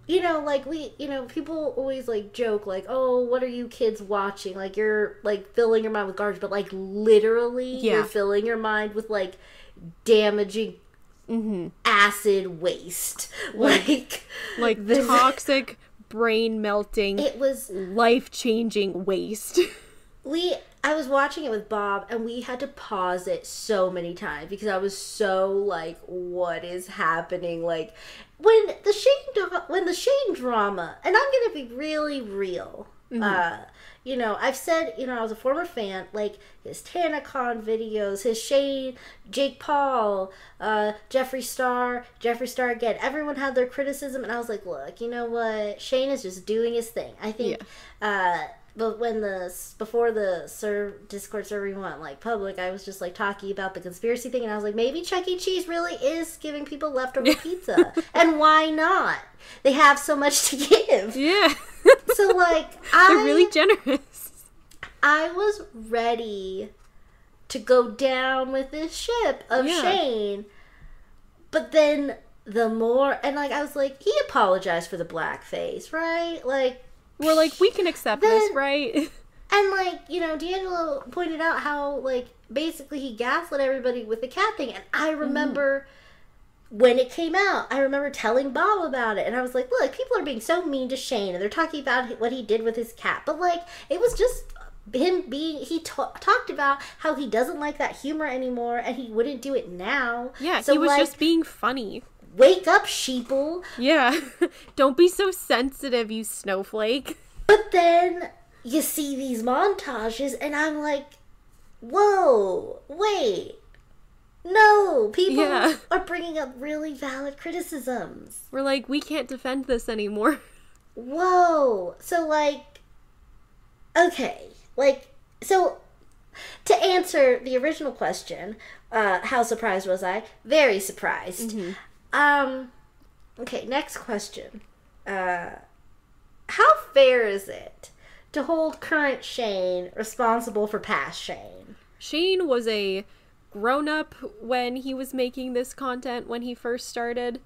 Speaker 1: you know, like we, you know, people always like joke, like, "Oh, what are you kids watching?" Like you're like filling your mind with garbage, but like literally,
Speaker 2: Yeah.
Speaker 1: you're filling your mind with like damaging
Speaker 2: Mm-hmm.
Speaker 1: acid waste. Like,
Speaker 2: Like
Speaker 1: this-
Speaker 2: toxic brain melting
Speaker 1: it was
Speaker 2: life changing waste.
Speaker 1: we. I was watching it with Bob, and we had to pause it so many times because I was so like, "What is happening?" Like when the Shane when the Shane drama, and I'm gonna be really real. Uh, you know, I've said, you know, I was a former fan, like his TanaCon videos, his Shane, Jake Paul, uh, Jeffree Star, Jeffree Star again. Everyone had their criticism, and I was like, look, you know what? Shane is just doing his thing. I think, uh, but when the before the serve Discord server went like public, I was just like talking about the conspiracy thing, and I was like, maybe Chuck E. Cheese really is giving people leftover pizza, and why not? They have so much to give.
Speaker 2: yeah.
Speaker 1: So like, I
Speaker 2: They're really generous.
Speaker 1: I was ready to go down with this ship of
Speaker 2: Yeah.
Speaker 1: Shane. But then the more and like I was like, he apologized for the blackface, right? Like
Speaker 2: We're like, we can accept this, right?
Speaker 1: and like, you know, D'Angelo pointed out how like basically he gaslit everybody with the cat thing. And I mm-hmm. remember when it came out, I remember telling Bob about it, and I was like, "Look, people are being so mean to Shane, and they're talking about what he did with his cat." But like, it was just him being. He ta- talked about how he doesn't like that humor anymore, and he wouldn't do it now.
Speaker 2: Yeah,
Speaker 1: so
Speaker 2: he was
Speaker 1: like,
Speaker 2: just being funny.
Speaker 1: Wake up, sheeple.
Speaker 2: Yeah. Don't be so sensitive, you snowflake.
Speaker 1: But then you see these montages, and I'm like, "Whoa, wait." No, people
Speaker 2: Yeah.
Speaker 1: are bringing up really valid criticisms.
Speaker 2: We're like, we can't defend this anymore.
Speaker 1: Whoa. So like okay. Like so to answer the original question, uh how surprised was I? Very surprised. Um okay, next question. Uh how fair is it to hold current Shane responsible for past Shane?
Speaker 2: Shane was a grown up when he was making this content when he first started.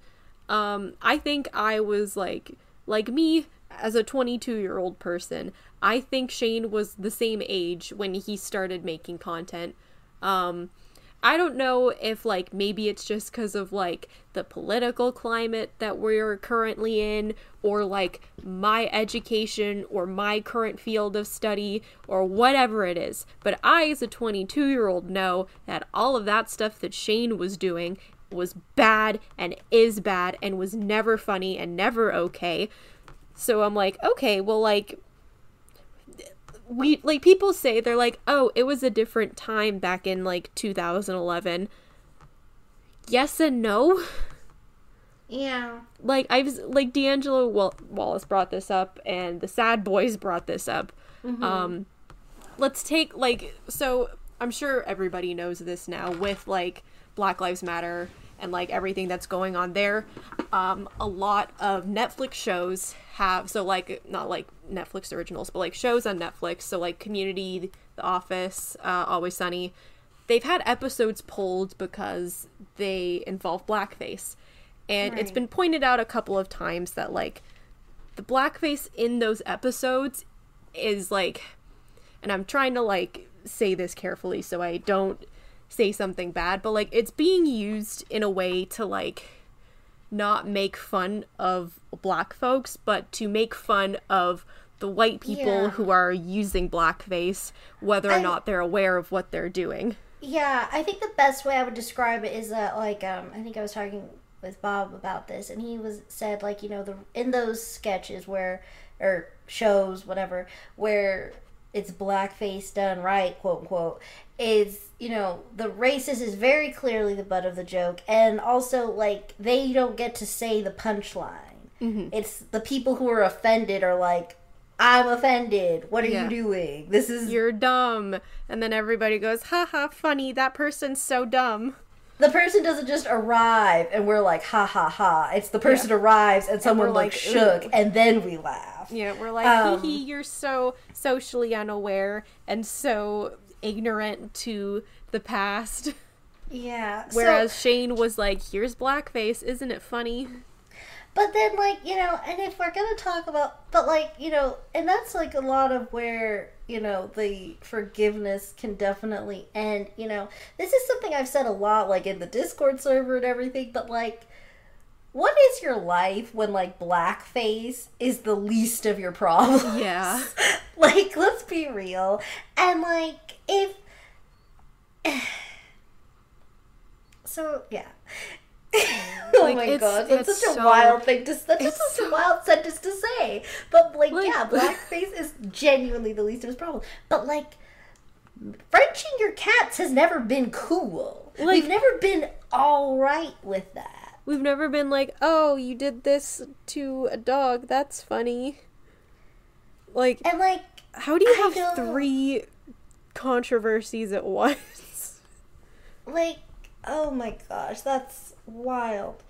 Speaker 2: Um, I think I was like like me as a 22 year old person. I think Shane was the same age when he started making content. Um, I don't know if like maybe it's just because of like the political climate that we're currently in, or like my education or my current field of study or whatever it is. But I, as a 22 year old, know that all of that stuff that Shane was doing was bad and is bad and was never funny and never okay. So I'm like, okay, well, like, we like people say they're like, oh, it was a different time back in like 2011. Yes and no.
Speaker 1: Yeah.
Speaker 2: Like I've like D'Angelo Wal- Wallace brought this up, and the Sad Boyz brought this up. Um, let's take like so. I'm sure everybody knows this now with like Black Lives Matter and like everything that's going on there. Um, a lot of Netflix shows have so like not like Netflix originals, but like shows on Netflix. So like Community, The Office, uh, Always Sunny. They've had episodes pulled because they involve blackface, and it's been pointed out a couple of times that like the blackface in those episodes is like and I'm trying to like say this carefully so I don't say something bad, but like it's being used in a way to like not make fun of black folks, but to make fun of the white people
Speaker 1: Yeah.
Speaker 2: who are using blackface, whether or
Speaker 1: I-
Speaker 2: not they're aware of what they're doing.
Speaker 1: Yeah, I think the best way I would describe it is that like um I think I was talking with Bob about this and he was said like, you know, the in those sketches where or shows, whatever, where it's blackface done right, quote unquote, is you know, the racist is very clearly the butt of the joke and also like they don't get to say the punchline. It's the people who are offended are like I'm offended. What are
Speaker 2: Yeah.
Speaker 1: you doing? This is
Speaker 2: You're dumb. And then everybody goes, haha, funny, that person's so dumb.
Speaker 1: the person doesn't just arrive and we're like ha ha ha it's the person arrives and someone
Speaker 2: we're
Speaker 1: looks
Speaker 2: like,
Speaker 1: shook
Speaker 2: "Ooh."
Speaker 1: and then we laugh
Speaker 2: Yeah, we're like,
Speaker 1: Um,
Speaker 2: hee hee, you're so socially unaware and so ignorant to the past.
Speaker 1: yeah
Speaker 2: Whereas Shane was like, here's blackface, isn't it funny?
Speaker 1: but then like you know and if we're gonna talk about but like you know and that's like a lot of where you know the forgiveness can definitely end you know this is something i've said a lot like in the discord server and everything but like what is your life when like blackface is the least of your problems
Speaker 2: Yeah.
Speaker 1: like let's be real and like if so yeah. Oh my
Speaker 2: it's-
Speaker 1: god that's
Speaker 2: it's
Speaker 1: such a
Speaker 2: so-
Speaker 1: wild thing to that's just such a wild sentence to say. But like,
Speaker 2: Like-
Speaker 1: yeah blackface is genuinely the least of his problem but like frenching your cats has never been cool.
Speaker 2: Like-
Speaker 1: we've never been all right with that.
Speaker 2: We've never been like, oh, you did this to a dog, that's funny. Like,
Speaker 1: and like
Speaker 2: how do you
Speaker 1: I
Speaker 2: have three controversies at once?
Speaker 1: like oh my gosh that's wild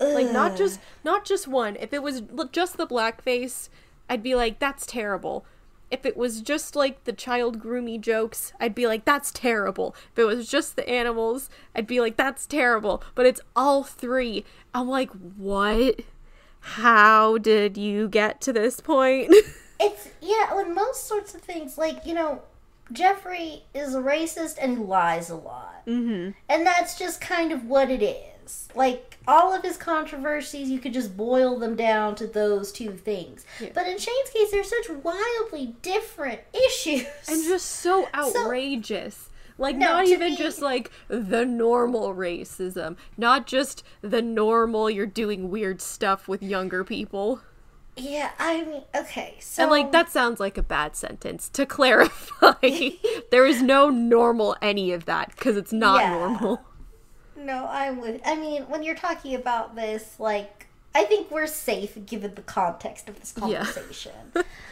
Speaker 2: like not just not just one if it was just the blackface i'd be like that's terrible if it was just like the child groomy jokes, I'd be like, that's terrible. If it was just the animals, I'd be like, that's terrible. But it's all three. I'm like, what? How did you get to this point?
Speaker 1: It's yeah, with most sorts of things, like you know, Jeffree is a racist and he lies a lot, mm-hmm. and that's just kind of what it is. Like all of his controversies, you could just boil them down to those two things.
Speaker 2: Yeah.
Speaker 1: But in Shane's case, they're such wildly different issues,
Speaker 2: and just so outrageous. like
Speaker 1: No,
Speaker 2: not even
Speaker 1: me-
Speaker 2: just like the normal racism, not just the normal you're doing weird stuff with younger people.
Speaker 1: Yeah, I mean, okay, so
Speaker 2: And like that sounds like a bad sentence. To clarify, there is no normal any of that because it's not
Speaker 1: Yeah.
Speaker 2: normal.
Speaker 1: No, I'm with. I mean, when you're talking about this, like, I think we're safe given the context of this
Speaker 2: Yeah.
Speaker 1: conversation.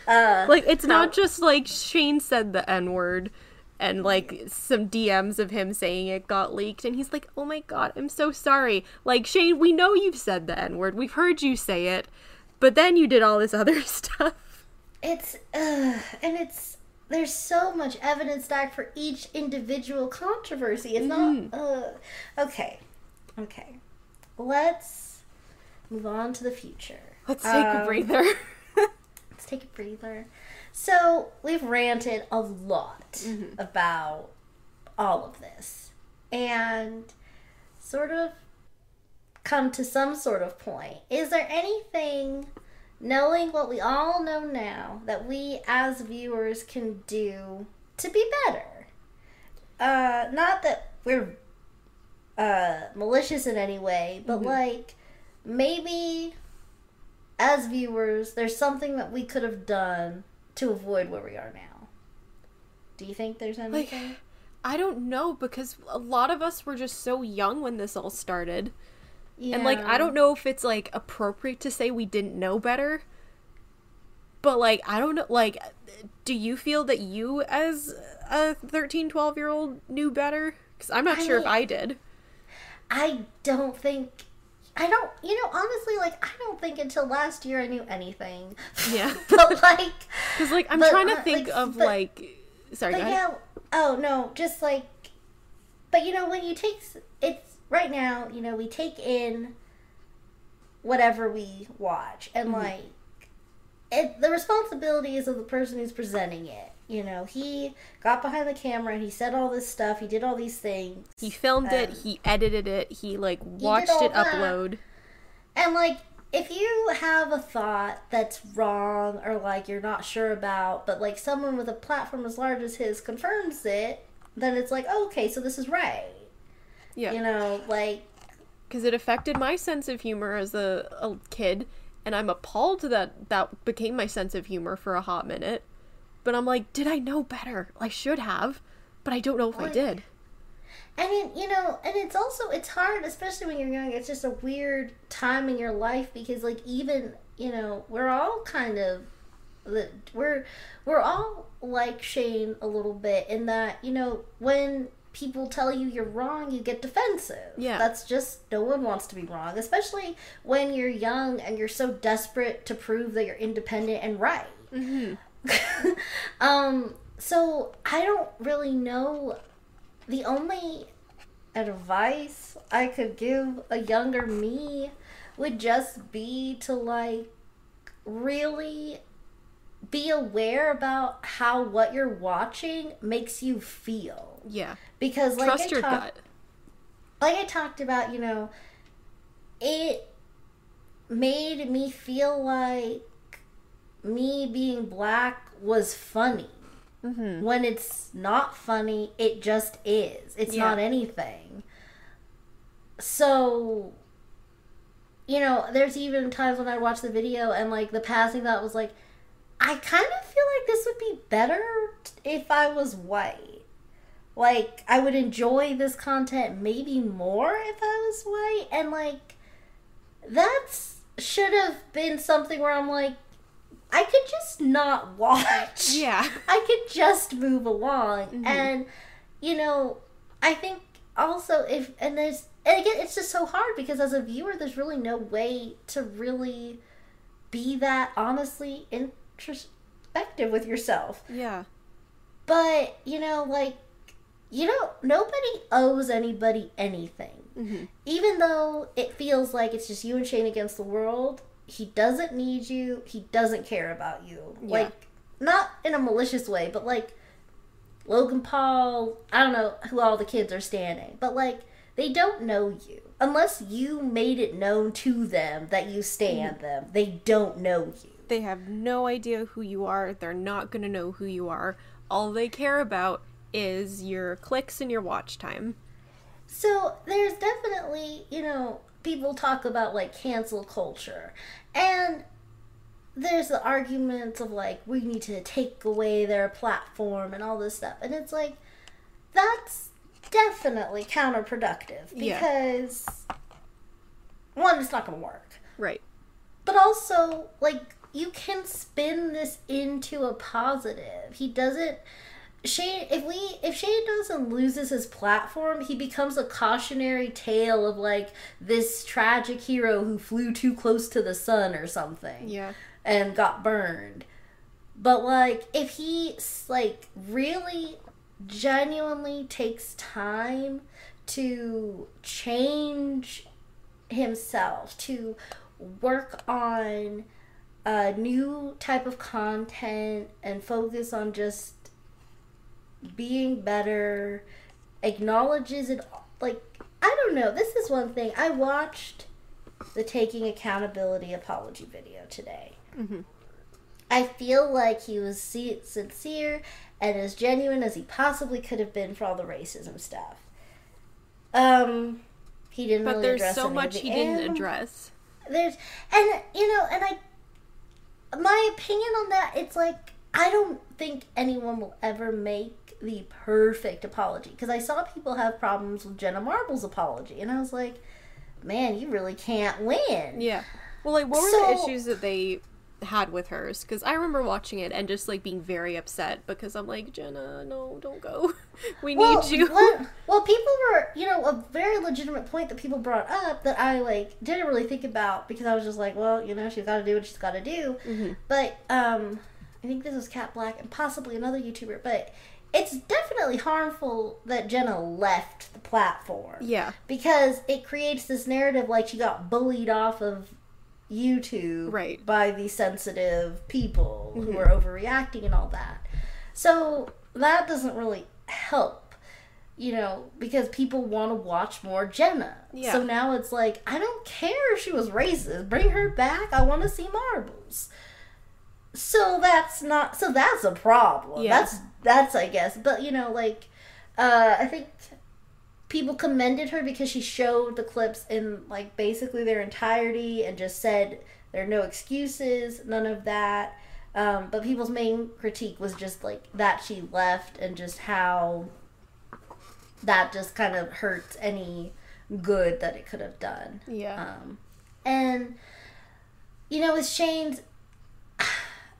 Speaker 1: uh,
Speaker 2: Like it's
Speaker 1: No.
Speaker 2: not just like Shane said the N word and like some DMs of him saying it got leaked and he's like, "Oh my god, I'm so sorry." Like Shane, we know you've said the N word. We've heard you say it. But then you did all this other stuff.
Speaker 1: it's uh, and it's there's so much evidence stacked for each individual controversy. It's
Speaker 2: Mm-hmm.
Speaker 1: not. Uh, okay, okay. Let's move on to the future.
Speaker 2: Let's take a
Speaker 1: Um,
Speaker 2: breather.
Speaker 1: Let's take a breather. So we've ranted a lot
Speaker 2: Mm-hmm.
Speaker 1: about all of this and sort of come to some sort of point. Is there anything, knowing what we all know now, that we as viewers can do to be better? Uh, not that we're uh, malicious in any way, but like maybe as viewers, there's something that we could have done to avoid where we are now. Do you think there's
Speaker 2: like
Speaker 1: anything?
Speaker 2: I don't know because a lot of us were just so young when this all started.
Speaker 1: Yeah.
Speaker 2: And like I don't know if it's like appropriate to say we didn't know better. But like I don't know like do you feel that you as a 13 12 year old knew better? Cuz I'm not
Speaker 1: I
Speaker 2: sure if I did.
Speaker 1: I don't think. I don't. You know, honestly, like I don't think until last year I knew anything.
Speaker 2: Yeah.
Speaker 1: but like,
Speaker 2: Cuz like I'm
Speaker 1: But,
Speaker 2: trying to
Speaker 1: uh,
Speaker 2: think
Speaker 1: like,
Speaker 2: of
Speaker 1: but-
Speaker 2: like sorry,
Speaker 1: but
Speaker 2: go ahead.
Speaker 1: yeah. Oh no, just like. But you know, when you take it's right now, you know, we take in whatever we watch, and
Speaker 2: Mm-hmm.
Speaker 1: like, it the responsibility is of the person who's presenting it. You know, he got behind the camera and he said all this stuff. He did all these things.
Speaker 2: He filmed it,
Speaker 1: Um,
Speaker 2: he edited it, he like watched
Speaker 1: all
Speaker 2: it
Speaker 1: that.
Speaker 2: upload.
Speaker 1: And like, if you have a thought that's wrong or like you're not sure about, but like someone with a platform as large as his confirms it, then it's like, oh, okay, so this is right.
Speaker 2: Yeah.
Speaker 1: You know, like,
Speaker 2: because it affected my sense of humor as a, a kid and i'm appalled that that became my sense of humor for a hot minute but i'm like did i know better i should have but i don't know if i did
Speaker 1: and it, you know, and it's also it's hard, especially when you're young. It's just a weird time in your life because, like, even you know, we're all kind of the we're we're all like Shane a little bit in that you know when people tell you you're wrong, you get defensive.
Speaker 2: Yeah.
Speaker 1: that's just no one wants to be wrong, especially when you're young and you're so desperate to prove that you're independent and right.
Speaker 2: mm-hmm.
Speaker 1: um, so I don't really know. The only advice I could give a younger me would just be to like really be aware about how what you're watching makes you feel
Speaker 2: yeah
Speaker 1: because like
Speaker 2: trust
Speaker 1: I
Speaker 2: your
Speaker 1: talk-
Speaker 2: gut
Speaker 1: like I talked about, you know, it made me feel like me being black was funny.
Speaker 2: mm-hmm.
Speaker 1: When it's not funny, it just is. It's
Speaker 2: Yeah.
Speaker 1: not anything. So, you know, there's even times when I watch the video and like the passing thought was like, I kind of feel like this would be better if I was white. Like, I would enjoy this content maybe more if I was white. And like, that's should have been something where I'm like, I could just not watch.
Speaker 2: yeah
Speaker 1: I could just move along.
Speaker 2: Mhm.
Speaker 1: And, you know, I think also if, and there's, and again, it's just so hard because as a viewer, there's really no way to really be that honestly introspective with yourself.
Speaker 2: Yeah.
Speaker 1: But, you know, like, you know, nobody owes anybody anything.
Speaker 2: Mm-hmm.
Speaker 1: Even though it feels like it's just you and Shane against the world, he doesn't need you. He doesn't care about you.
Speaker 2: Yeah.
Speaker 1: Like, not in a malicious way, but like Logan Paul, I don't know who all the kids are standing, but like, they don't know you. Unless you made it known to them that you stand
Speaker 2: Mm-hmm.
Speaker 1: them, they don't know you.
Speaker 2: They have no idea who you are. They're not going to know who you are. All they care about is your clicks and your watch time.
Speaker 1: So there's definitely, you know, people talk about like cancel culture. And there's the arguments of like we need to take away their platform and all this stuff. And it's like that's definitely counterproductive
Speaker 2: Yeah.
Speaker 1: because one it's not going to work.
Speaker 2: Right.
Speaker 1: But also like you can spin this into a positive. He doesn't Shane, if we if Shane Dawson loses his platform, he becomes a cautionary tale of like this tragic hero who flew too close to the sun or something
Speaker 2: Yeah.
Speaker 1: and got burned. But like if he like really genuinely takes time to change himself to work on a new type of content and focus on just being better acknowledges it like i don't know this is one thing i watched the taking accountability apology video today
Speaker 2: Mhm.
Speaker 1: i feel like he was sincere and as genuine as he possibly could have been for all the racism stuff um he didn't
Speaker 2: But
Speaker 1: really
Speaker 2: there's
Speaker 1: address
Speaker 2: so much he didn't
Speaker 1: anim-
Speaker 2: address.
Speaker 1: there's and you know and i my opinion on that it's like i don't think anyone will ever make the perfect apology because i saw people have problems with Jenna Marbles' apology and i was like man you really can't win
Speaker 2: Yeah. Well, like, what were the issues that they had with hers? Because I remember watching it and just like being very upset because I'm like, Jenna, no, don't go. we
Speaker 1: well,
Speaker 2: need you.
Speaker 1: well people were you know a very legitimate point that people brought up that i like didn't really think about because i was just like well you know she's got to do what she's got to do
Speaker 2: Mhm.
Speaker 1: But um, I think this was Kat Blaque and possibly another YouTuber. But it's definitely harmful that Jenna left the platform
Speaker 2: Yeah.
Speaker 1: because it creates this narrative like she got bullied off of YouTube
Speaker 2: Right.
Speaker 1: by these sensitive people who
Speaker 2: Mhm.
Speaker 1: are overreacting and all that. So that doesn't really help, you know, because people want to watch more Jenna.
Speaker 2: Yeah.
Speaker 1: So now it's like, I don't care if she was racist. Bring her back. I want to see marbles. So that's not so that's a problem.
Speaker 2: Yeah.
Speaker 1: That's that's I guess. But you know, like uh I think people commended her because she showed the clips in like basically their entirety and just said there are no excuses, none of that. Um, but people's main critique was just like that she left and just how that just kind of hurts any good that it could have done.
Speaker 2: Yeah.
Speaker 1: Um, and you know, with Shane's,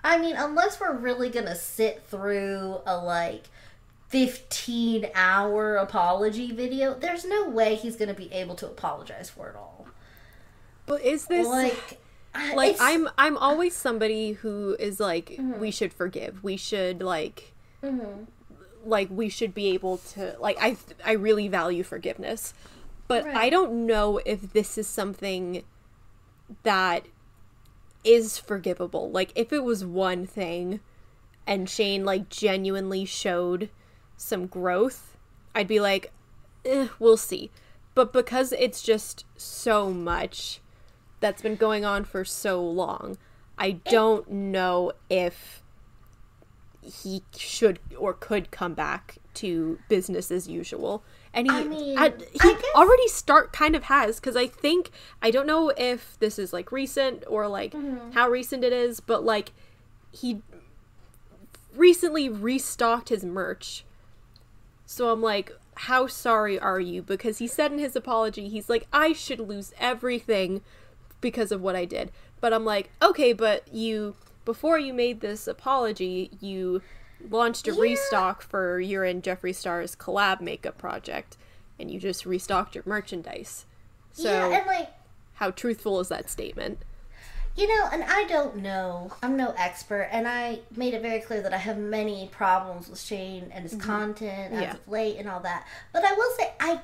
Speaker 1: I mean, unless we're really gonna sit through a like fifteen hour apology video, there's no way he's gonna be able to apologize for it all.
Speaker 2: but is this
Speaker 1: Like,
Speaker 2: like
Speaker 1: it's-
Speaker 2: I'm I'm always somebody who is like
Speaker 1: Mm-hmm.
Speaker 2: we should forgive. We should like
Speaker 1: Mhm.
Speaker 2: like we should be able to like I I really value forgiveness. But
Speaker 1: Right.
Speaker 2: I don't know if this is something that is forgivable. Like if it was one thing and Shane like genuinely showed some growth, I'd be like, eh, we'll see. But because it's just so much that's been going on for so long, I don't know if he should or could come back to business as usual. And he,
Speaker 1: I mean,
Speaker 2: he
Speaker 1: guess-
Speaker 2: already start kind of has because I think I don't know if this is like recent or like
Speaker 1: Mm-hmm.
Speaker 2: how recent it is, but like he recently restocked his merch. So I'm like, how sorry are you? Because he said in his apology, he's like, I should lose everything because of what I did. But I'm like, okay, but you before you made this apology, you launched a
Speaker 1: Yeah.
Speaker 2: restock for your and Jeffree Star's collab makeup project, and you just restocked your merchandise. So
Speaker 1: yeah, and like
Speaker 2: how truthful is that statement?
Speaker 1: You know, and I don't know. I'm no expert, and I made it very clear that I have many problems with Shane and his mm-hmm. content as
Speaker 2: Yeah.
Speaker 1: of late and all that. But I will say, I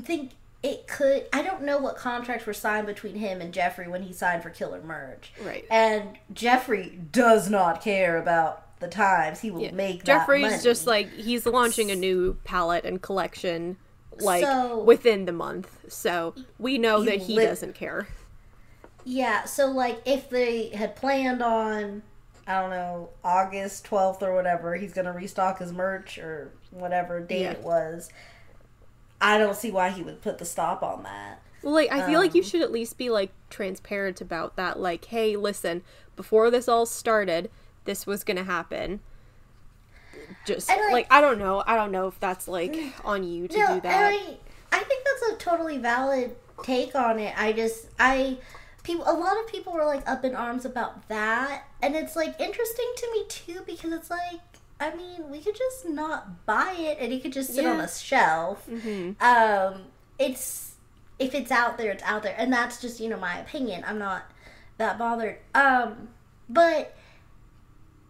Speaker 1: think it could. I don't know what contracts were signed between him and Jeffree when he signed for Killer Merch.
Speaker 2: Right.
Speaker 1: And Jeffree does not care about the times. He will
Speaker 2: Yeah.
Speaker 1: make that Jeffree's
Speaker 2: just like he's launching a new palette and collection like
Speaker 1: So-
Speaker 2: within the month. So we know that he
Speaker 1: lit-
Speaker 2: doesn't care.
Speaker 1: Yeah, so like if they had planned on I don't know, August 12th or whatever, he's going to restock his merch or whatever date
Speaker 2: Yeah.
Speaker 1: it was. I don't see why he would put the stop on that.
Speaker 2: Well, like I feel like you
Speaker 1: Um,
Speaker 2: should at least be like transparent about that. Like, hey, listen, before this all started, this was gonna happen. Just like,
Speaker 1: like-
Speaker 2: I don't know, I don't know if that's like on you to
Speaker 1: no,
Speaker 2: do that.
Speaker 1: I I think that's a totally valid take on it. I just I people a lot of people were like up in arms about that and it's like interesting to me too because it's like I mean, we could just not buy it and it could just sit on a shelf.
Speaker 2: Mhm.
Speaker 1: um it's if it's out there it's out there and that's just you know my opinion i'm not that bothered um but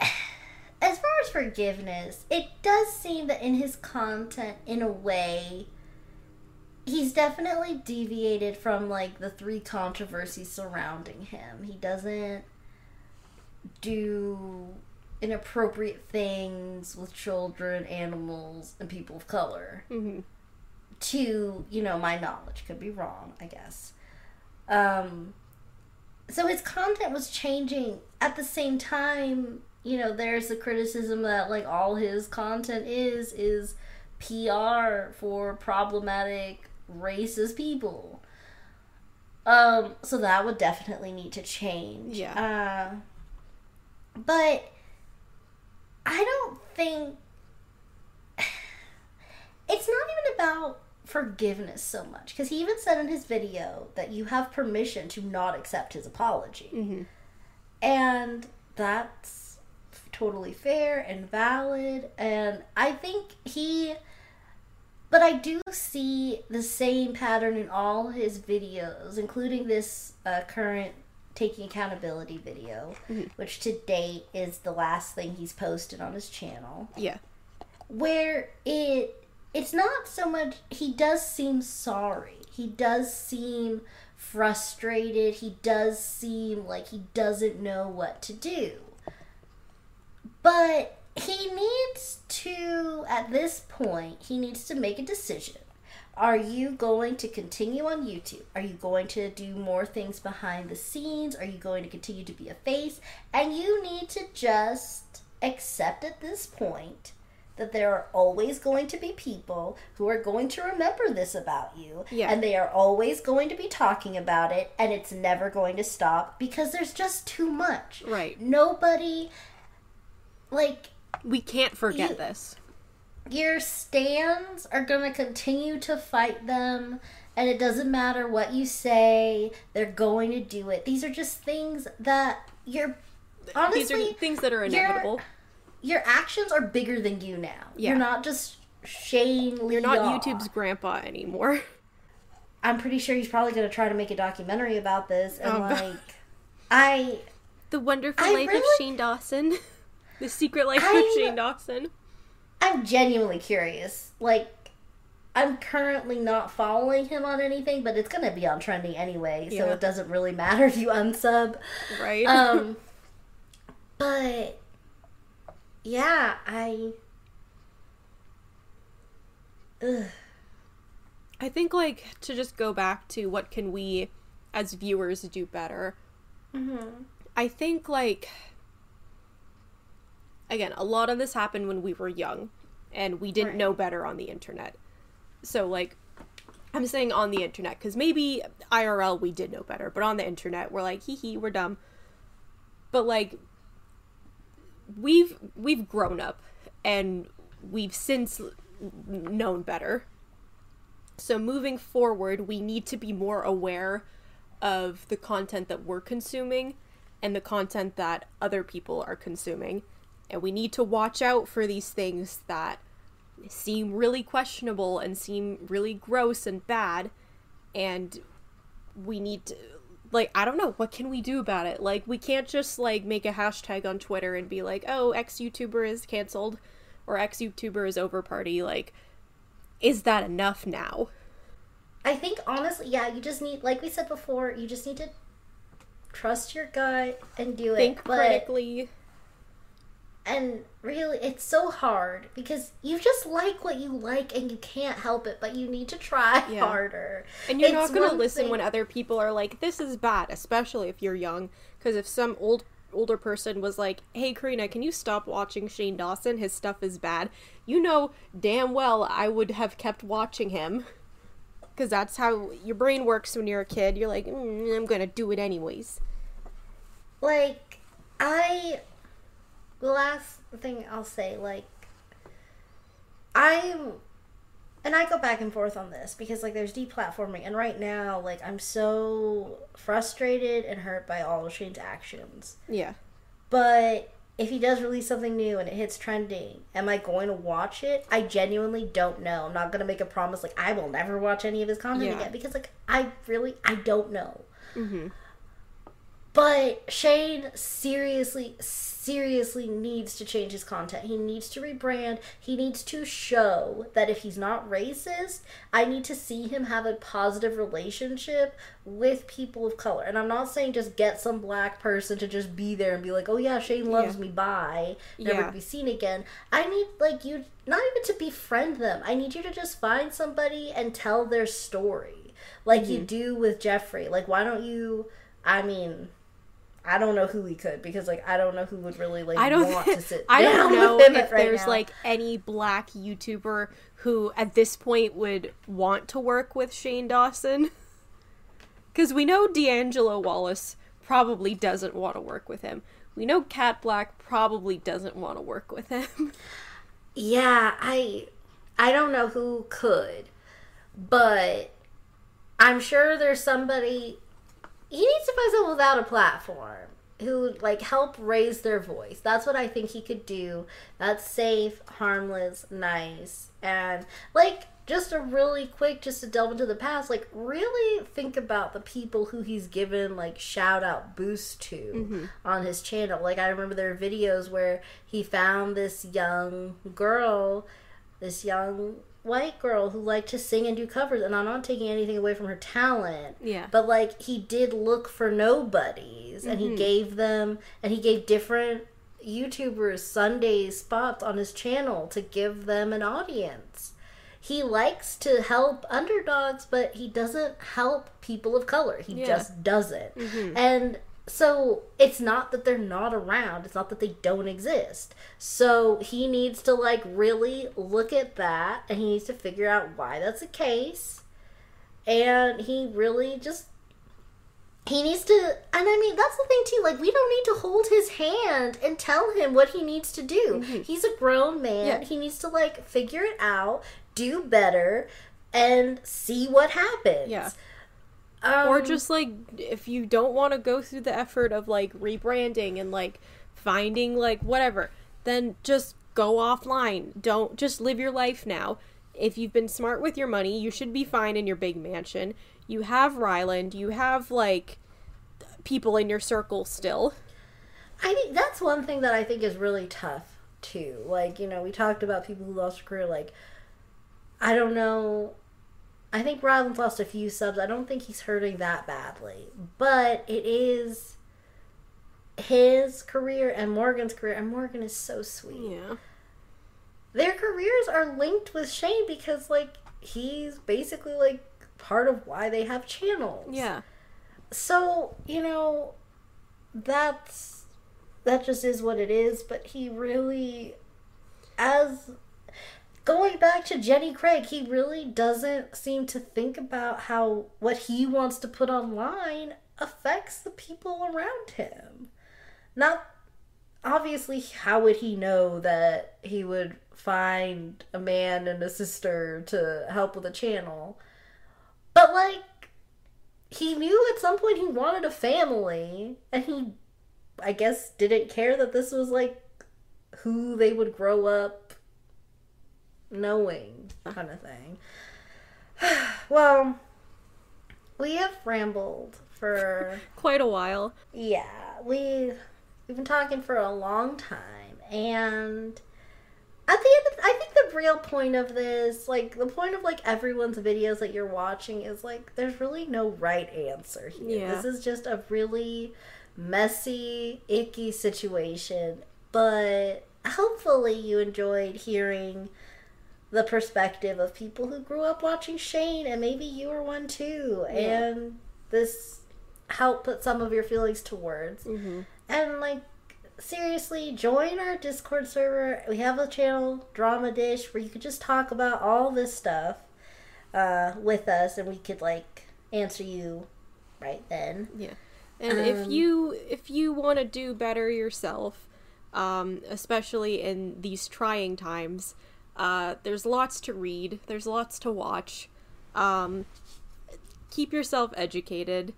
Speaker 1: as far as forgiveness it does seem that in his content in a way he's definitely deviated from like the three controversies surrounding him. He doesn't do inappropriate things with children animals and people of color.
Speaker 2: Hmm
Speaker 1: to you know my knowledge. Could be wrong i guess. Um so his content was changing at the same time you know there's the criticism that like all his content is is pr for problematic racist people. Um so that would definitely need to change.
Speaker 2: Yeah.
Speaker 1: uh but i don't think it's not even about forgiveness so much because he even said in his video that you have permission to not accept his apology.
Speaker 2: Hmm
Speaker 1: and that's totally fair and valid and i think he but i do see the same pattern in all his videos including this uh, current taking accountability video
Speaker 2: Mhm.
Speaker 1: which to date is the last thing he's posted on his channel
Speaker 2: Yeah.
Speaker 1: where it it's not so much he does seem sorry he does seem frustrated he does seem like he doesn't know what to do but he needs to at this point he needs to make a decision are you going to continue on YouTube? Are you going to do more things behind the scenes? Are you going to continue to be a face? And you need to just accept at this point that there are always going to be people who are going to remember this about you.
Speaker 2: Yeah.
Speaker 1: And they are always going to be talking about it, and it's never going to stop because there's just too much.
Speaker 2: Right.
Speaker 1: Nobody, like,
Speaker 2: We can't forget
Speaker 1: You-
Speaker 2: this.
Speaker 1: your stands are going to continue to fight them and it doesn't matter what you say they're going to do it these are just things that you're honestly
Speaker 2: These are things that are inevitable.
Speaker 1: your actions are bigger than you now
Speaker 2: Yeah.
Speaker 1: you're not just Shane Lee
Speaker 2: You're not. YouTube's grandpa anymore.
Speaker 1: I'm pretty sure he's probably going to try to make a documentary about this and
Speaker 2: Oh, God.
Speaker 1: like I
Speaker 2: The Wonderful
Speaker 1: I
Speaker 2: Life of Shane Dawson. The Secret Life
Speaker 1: I'm-
Speaker 2: of Shane Dawson.
Speaker 1: I'm genuinely curious like I'm currently not following him on anything, but it's gonna be on trending anyway, so
Speaker 2: Yeah.
Speaker 1: it doesn't really matter if you unsub.
Speaker 2: Right?
Speaker 1: um but yeah i Ugh.
Speaker 2: I think like to just go back to what can we as viewers do better. I think like again, a lot of this happened when we were young and we didn't
Speaker 1: Right.
Speaker 2: know better on the internet. So like I'm saying on the internet cuz maybe IRL we did know better, but on the internet we're like hee hee, we're dumb. But like we've we've grown up and we've since known better. So moving forward, we need to be more aware of the content that we're consuming and the content that other people are consuming. And we need to watch out for these things that seem really questionable and seem really gross and bad. And we need to like I don't know what can we do about it. Like we can't just like make a hashtag on Twitter and be like, "Oh, X YouTuber is canceled," or "X YouTuber is over party." Like, is that enough now?
Speaker 1: I think honestly, yeah, you just need, like we said before, you just need to trust your gut and do
Speaker 2: Think
Speaker 1: it. But
Speaker 2: critically.
Speaker 1: And really, it's so hard because you just like what you like and you can't help it, but you need to try
Speaker 2: Yeah.
Speaker 1: harder.
Speaker 2: And you're
Speaker 1: It's
Speaker 2: not going to listen
Speaker 1: thing-
Speaker 2: when other people are like, "This is bad," especially if you're young. Because if some old older person was like, "Hey, Karina, can you stop watching Shane Dawson? His stuff is bad," you know damn well I would have kept watching him. Because that's how your brain works when you're a kid. You're like, mm, "I'm gonna do it anyways."
Speaker 1: like i the last thing i'll say like i'm and i go back and forth on this because like there's deplatforming and right now like i'm so frustrated and hurt by all of shane's actions
Speaker 2: Yeah.
Speaker 1: but if he does release something new and it hits trending am i going to watch it i genuinely don't know i'm not going to make a promise like i will never watch any of his content
Speaker 2: Yeah.
Speaker 1: again because like i really i don't know
Speaker 2: Mm-hmm.
Speaker 1: but Shane seriously, seriously needs to change his content. He needs to rebrand. He needs to show that if he's not racist, I need to see him have a positive relationship with people of color. And I'm not saying just get some black person to just be there and be like, oh yeah, Shane loves
Speaker 2: Yeah.
Speaker 1: me, bye, never
Speaker 2: Yeah.
Speaker 1: to be seen again. I need, like, you, not even to befriend them. I need you to just find somebody and tell their story. Like you mm-hmm. do with Jeffree. Like, why don't you, I mean, I don't know who he could because like I don't know who would really like
Speaker 2: I don't.
Speaker 1: want to sit.
Speaker 2: I don't know if
Speaker 1: right
Speaker 2: there's
Speaker 1: now.
Speaker 2: like any black YouTuber who at this point would want to work with Shane Dawson. Because we know D'Angelo Wallace probably doesn't want to work with him. We know Kat Blaque probably doesn't want to work with him.
Speaker 1: yeah, I I don't know who could, but I'm sure there's somebody. He needs to find someone without a platform who like help raise their voice. That's what I think he could do. That's safe, harmless, nice, and like just a really quick just to delve into the past like really think about the people who he's given like shout out boost to mm-hmm. on his channel like i remember there are videos where he found this young girl this young white girl who liked to sing and do covers and i'm not taking anything away from her talent
Speaker 2: Yeah.
Speaker 1: but like he did look for nobodies and he mm-hmm. gave them and he gave different youtubers sunday spots on his channel to give them an audience. He likes to help underdogs but he doesn't help people of color. He
Speaker 2: Yeah.
Speaker 1: just doesn't. Mm-hmm. And so it's not that they're not around it's not that they don't exist. So he needs to like really look at that and he needs to figure out why that's the case. And he really just he needs to and i mean that's the thing too like we don't need to hold his hand and tell him what he needs to do. Mm-hmm. He's a grown man.
Speaker 2: Yeah.
Speaker 1: he needs to like figure it out do better and see what happens.
Speaker 2: Yeah.
Speaker 1: Um,
Speaker 2: or just like if you don't want to go through the effort of like rebranding and like finding like whatever then just go offline don't just live your life now if you've been smart with your money you should be fine in your big mansion you have ryland you have like people in your circle still
Speaker 1: I think that's one thing that I think is really tough too. Like, you know, we talked about people who lost their career. Like, I don't know. I think Ryland's lost a few subs. I don't think he's hurting that badly. But it is his career and Morgan's career. And Morgan is so sweet.
Speaker 2: yeah
Speaker 1: Their careers are linked with Shane because, like, he's basically, like, part of why they have channels
Speaker 2: yeah
Speaker 1: so you know that's that just is what it is but he really as going back to jenny craig he really doesn't seem to think about how what he wants to put online affects the people around him. Not obviously how would he know that he would find a man and a sister to help with a channel. But like he knew at some point he wanted a family and he i guess didn't care that this was like who they would grow up knowing kind of thing well we have rambled for
Speaker 2: quite a while.
Speaker 1: Yeah, we've we've been talking for a long time, and at the end, of, I think the real point of this, like the point of like everyone's videos that you're watching, is like there's really no right answer here.
Speaker 2: Yeah.
Speaker 1: This is just a really messy, icky situation, but hopefully you enjoyed hearing the perspective of people who grew up watching Shane, and maybe you were one too,
Speaker 2: Yeah.
Speaker 1: and this helped put some of your feelings to words.
Speaker 2: Mm-hmm.
Speaker 1: And like seriously, join our Discord server. We have a channel, Drama Dish, where you could just talk about all this stuff uh, with us, and we could like answer you right then.
Speaker 2: Yeah. And if
Speaker 1: Um,
Speaker 2: you if you want to do better yourself, um, especially in these trying times, uh, there's lots to read. There's lots to watch. Um, keep yourself educated.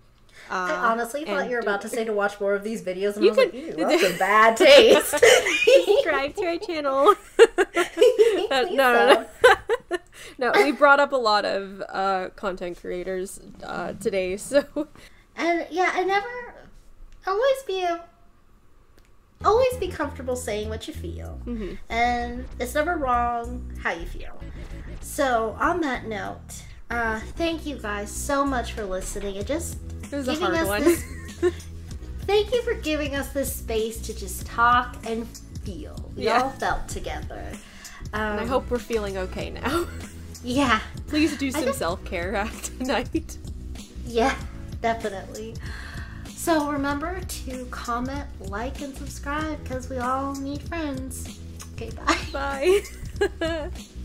Speaker 2: Uh,
Speaker 1: I honestly thought you were about to say to watch more of these videos, and
Speaker 2: You
Speaker 1: I was like,
Speaker 2: can-
Speaker 1: "Ew, that's a bad taste."
Speaker 2: subscribe to our channel. Uh, no, no, no. no, we brought up a lot of uh, content creators uh, today, so
Speaker 1: And yeah, I never always be always be comfortable saying what you feel.
Speaker 2: Mhm.
Speaker 1: And it's never wrong how you feel. So on that note, uh, thank you guys so much for listening and just
Speaker 2: it was a
Speaker 1: giving
Speaker 2: hard
Speaker 1: us
Speaker 2: one.
Speaker 1: this thank you for giving us this space to just talk and feel. We
Speaker 2: Yeah.
Speaker 1: all felt together. Um,
Speaker 2: I hope we're feeling okay now.
Speaker 1: Yeah.
Speaker 2: Please do some
Speaker 1: just-
Speaker 2: self care after tonight.
Speaker 1: Yeah, definitely. So remember to comment, like, and subscribe because we all need friends. Okay, bye.
Speaker 2: Bye.